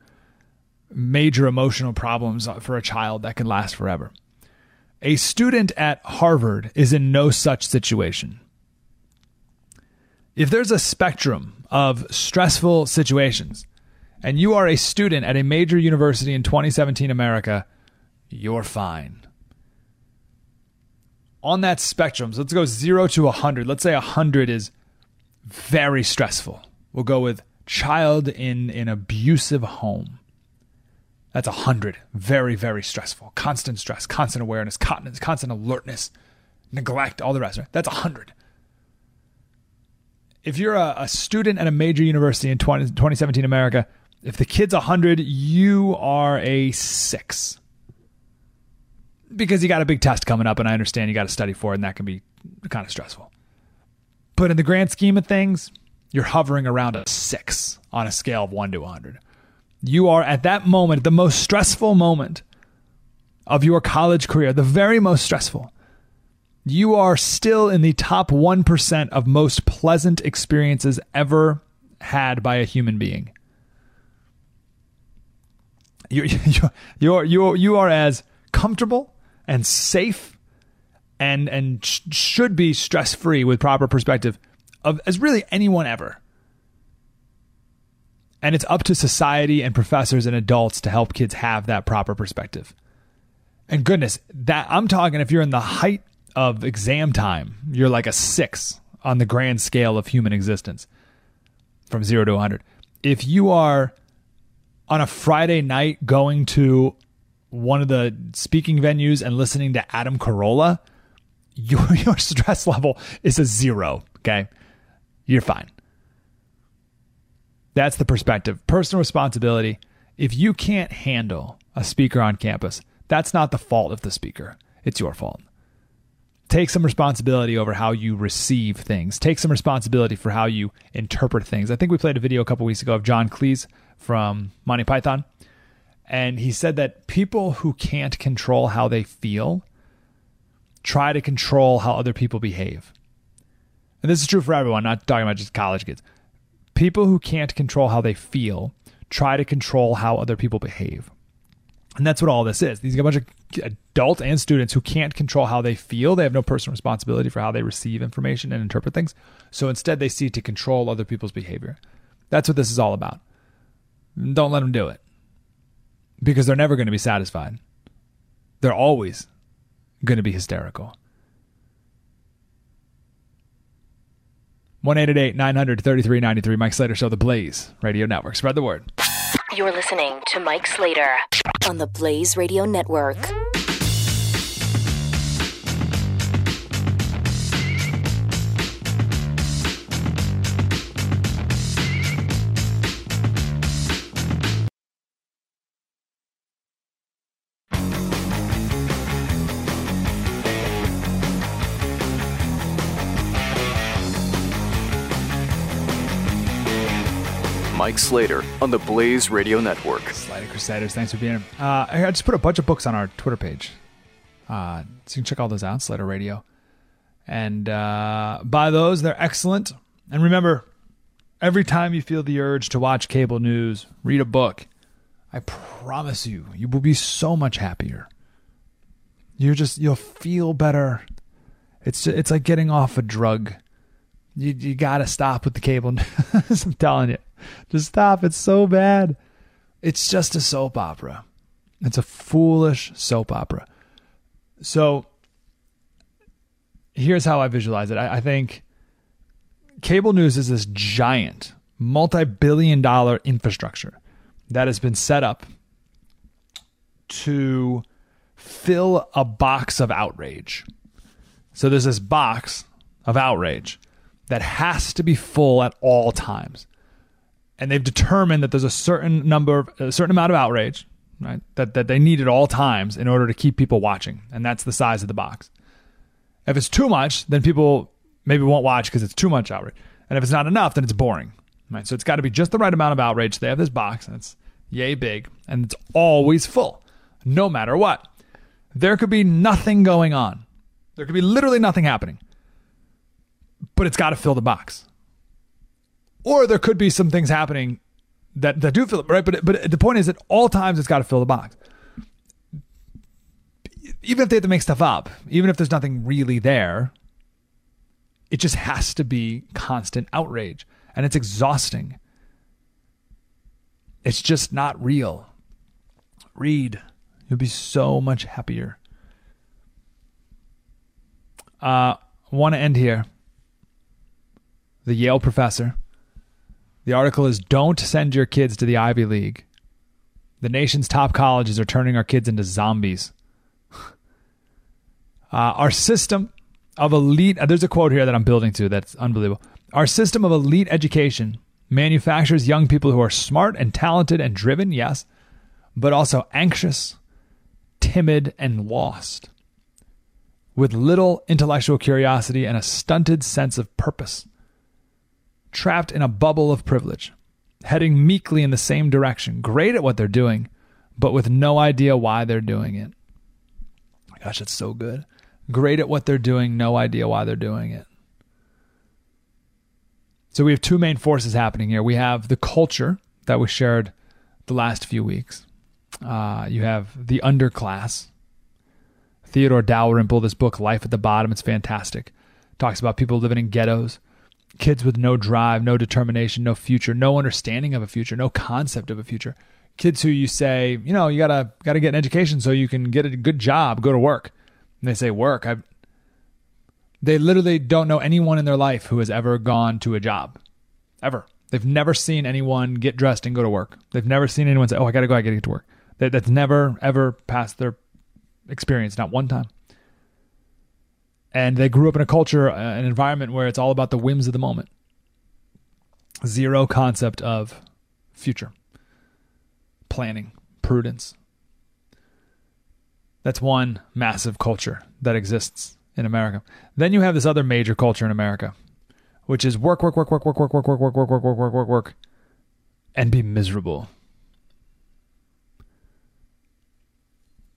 major emotional problems for a child that can last forever. A student at Harvard is in no such situation. If there's a spectrum of stressful situations, and you are a student at a major university in 2017 America, you're fine. On that spectrum, so let's go 0 to 100. Let's say 100 is very stressful. We'll go with child in an abusive home. That's 100. Very, very stressful. Constant stress, constant awareness, constant, constant alertness, neglect, all the rest. Right? That's 100. If you're a, a student at a major university in 20, 2017 America, if the kid's 100, you are a six. Because you got a big test coming up, and I understand you got to study for it, and that can be kind of stressful. But in the grand scheme of things, you're hovering around a six on a scale of one to 100. You are at that moment, the most stressful moment of your college career, the very most stressful. You are still in the top 1% of most pleasant experiences ever had by a human being. You, you, you're, you're, you are as comfortable and safe and and sh- should be stress free with proper perspective of as really anyone ever. And it's up to society and professors and adults to help kids have that proper perspective. And goodness, that I'm talking if you're in the height of exam time, you're like a 6 on the grand scale of human existence from 0 to 100. If you are on a Friday night going to one of the speaking venues and listening to Adam Carolla, your your stress level is a zero. Okay, you're fine. That's the perspective. Personal responsibility. If you can't handle a speaker on campus, that's not the fault of the speaker. It's your fault. Take some responsibility over how you receive things. Take some responsibility for how you interpret things. I think we played a video a couple weeks ago of John Cleese from Monty Python. And he said that people who can't control how they feel try to control how other people behave. And this is true for everyone, not talking about just college kids. People who can't control how they feel try to control how other people behave. And that's what all this is. These are a bunch of adult and students who can't control how they feel. They have no personal responsibility for how they receive information and interpret things. So instead, they seek to control other people's behavior. That's what this is all about. Don't let them do it because they're never going to be satisfied. They're always going to be hysterical. 1 900 3393. Mike Slater Show, The Blaze Radio Network. Spread the word. You're listening to Mike Slater on the Blaze Radio Network. Mike Slater on the Blaze Radio Network. Slater Crusaders, thanks for being here. Uh, I just put a bunch of books on our Twitter page. Uh, so you can check all those out, Slater Radio. And uh, buy those, they're excellent. And remember, every time you feel the urge to watch cable news, read a book. I promise you, you will be so much happier. You're just, you'll feel better. It's, it's like getting off a drug. You, you got to stop with the cable news. I'm telling you. Just stop. It's so bad. It's just a soap opera. It's a foolish soap opera. So here's how I visualize it. I, I think cable news is this giant, multi billion dollar infrastructure that has been set up to fill a box of outrage. So there's this box of outrage that has to be full at all times. And they've determined that there's a certain number, of, a certain amount of outrage, right? That, that they need at all times in order to keep people watching. And that's the size of the box. If it's too much, then people maybe won't watch because it's too much outrage. And if it's not enough, then it's boring. Right? So it's got to be just the right amount of outrage. They have this box and it's yay big and it's always full, no matter what. There could be nothing going on. There could be literally nothing happening. But it's got to fill the box. Or there could be some things happening that, that do fill it, right? But, but the point is at all times it's got to fill the box. Even if they have to make stuff up, even if there's nothing really there, it just has to be constant outrage. And it's exhausting. It's just not real. Read. You'll be so much happier. Uh, want to end here. The Yale professor. The article is Don't Send Your Kids to the Ivy League. The nation's top colleges are turning our kids into zombies. Uh, our system of elite, uh, there's a quote here that I'm building to that's unbelievable. Our system of elite education manufactures young people who are smart and talented and driven, yes, but also anxious, timid, and lost, with little intellectual curiosity and a stunted sense of purpose, trapped in a bubble of privilege, heading meekly in the same direction, great at what they're doing, but with no idea why they're doing it. Gosh, it's so good. Great at what they're doing, no idea why they're doing it. So we have two main forces happening here. We have the culture that was shared the last few weeks, uh, you have the underclass. Theodore Dalrymple, this book, Life at the Bottom, it's fantastic. Talks about people living in ghettos, kids with no drive, no determination, no future, no understanding of a future, no concept of a future. Kids who you say, you know, you gotta gotta get an education so you can get a good job, go to work. And they say, work. I they literally don't know anyone in their life who has ever gone to a job. Ever. They've never seen anyone get dressed and go to work. They've never seen anyone say, "Oh, I got to go. I got to get to work." That, that's never ever passed their experience, not one time. And they grew up in a culture, uh, an environment where it's all about the whims of the moment. Zero concept of future, planning, prudence. That's one massive culture that exists in America. Then you have this other major culture in America, which is work, work, work, work, work, work, work, work, work, work, work, work, work, work, work, and be miserable.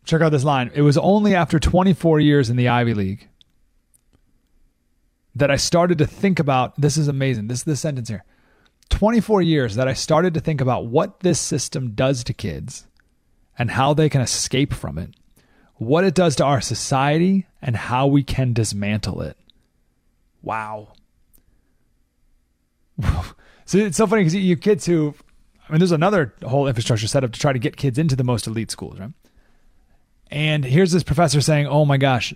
Check out this line. It was only after 24 years in the Ivy League that I started to think about this is amazing. This is this sentence here. 24 years that I started to think about what this system does to kids and how they can escape from it, what it does to our society, and how we can dismantle it. Wow. so it's so funny because you kids who, I mean, there's another whole infrastructure set up to try to get kids into the most elite schools, right? And here's this professor saying, "Oh my gosh,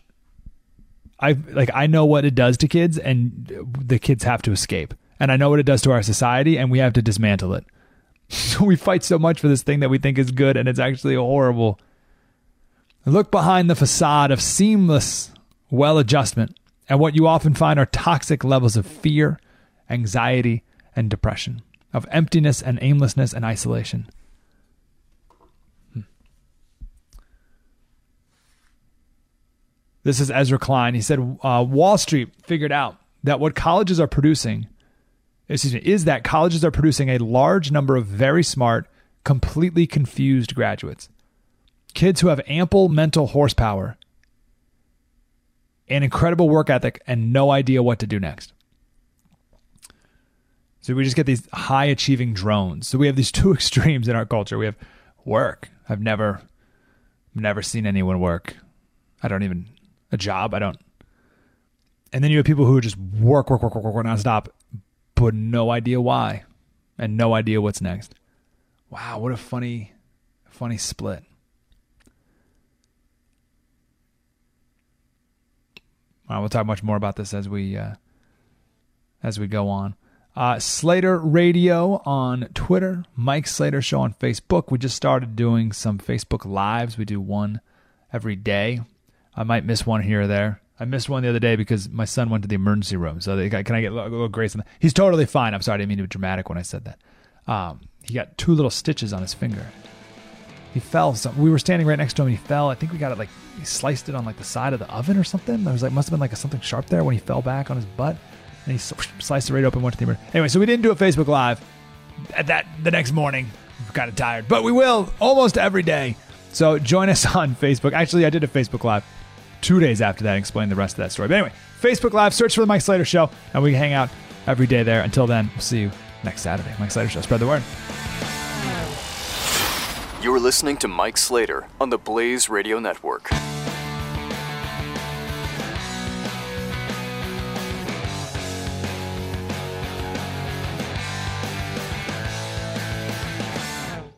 I like I know what it does to kids, and the kids have to escape, and I know what it does to our society, and we have to dismantle it. So we fight so much for this thing that we think is good, and it's actually horrible. Look behind the facade of seamless well adjustment, and what you often find are toxic levels of fear, anxiety, and depression, of emptiness and aimlessness and isolation." This is Ezra Klein. He said uh, Wall Street figured out that what colleges are producing, excuse me, is that colleges are producing a large number of very smart, completely confused graduates. Kids who have ample mental horsepower, an incredible work ethic, and no idea what to do next. So we just get these high achieving drones. So we have these two extremes in our culture. We have work. I've never never seen anyone work. I don't even a job. I don't. And then you have people who just work, work, work, work, work, nonstop, but no idea why, and no idea what's next. Wow, what a funny, funny split. Well, we'll talk much more about this as we uh, as we go on. Uh, Slater Radio on Twitter, Mike Slater Show on Facebook. We just started doing some Facebook Lives. We do one every day. I might miss one here or there. I missed one the other day because my son went to the emergency room. So they got, can I get a little, a little grace on that? He's totally fine. I'm sorry, I didn't mean to be dramatic when I said that. Um, he got two little stitches on his finger. He fell. So we were standing right next to him. and He fell. I think we got it like he sliced it on like the side of the oven or something. There was like must have been like a, something sharp there when he fell back on his butt, and he sliced it right open. Went to the emergency. Anyway, so we didn't do a Facebook Live. At that the next morning, kind of tired, but we will almost every day. So join us on Facebook. Actually, I did a Facebook Live two days after that and explain the rest of that story. But anyway, Facebook Live, search for the Mike Slater Show, and we hang out every day there. Until then, we'll see you next Saturday. Mike Slater Show. Spread the word. You're listening to Mike Slater on the Blaze Radio Network.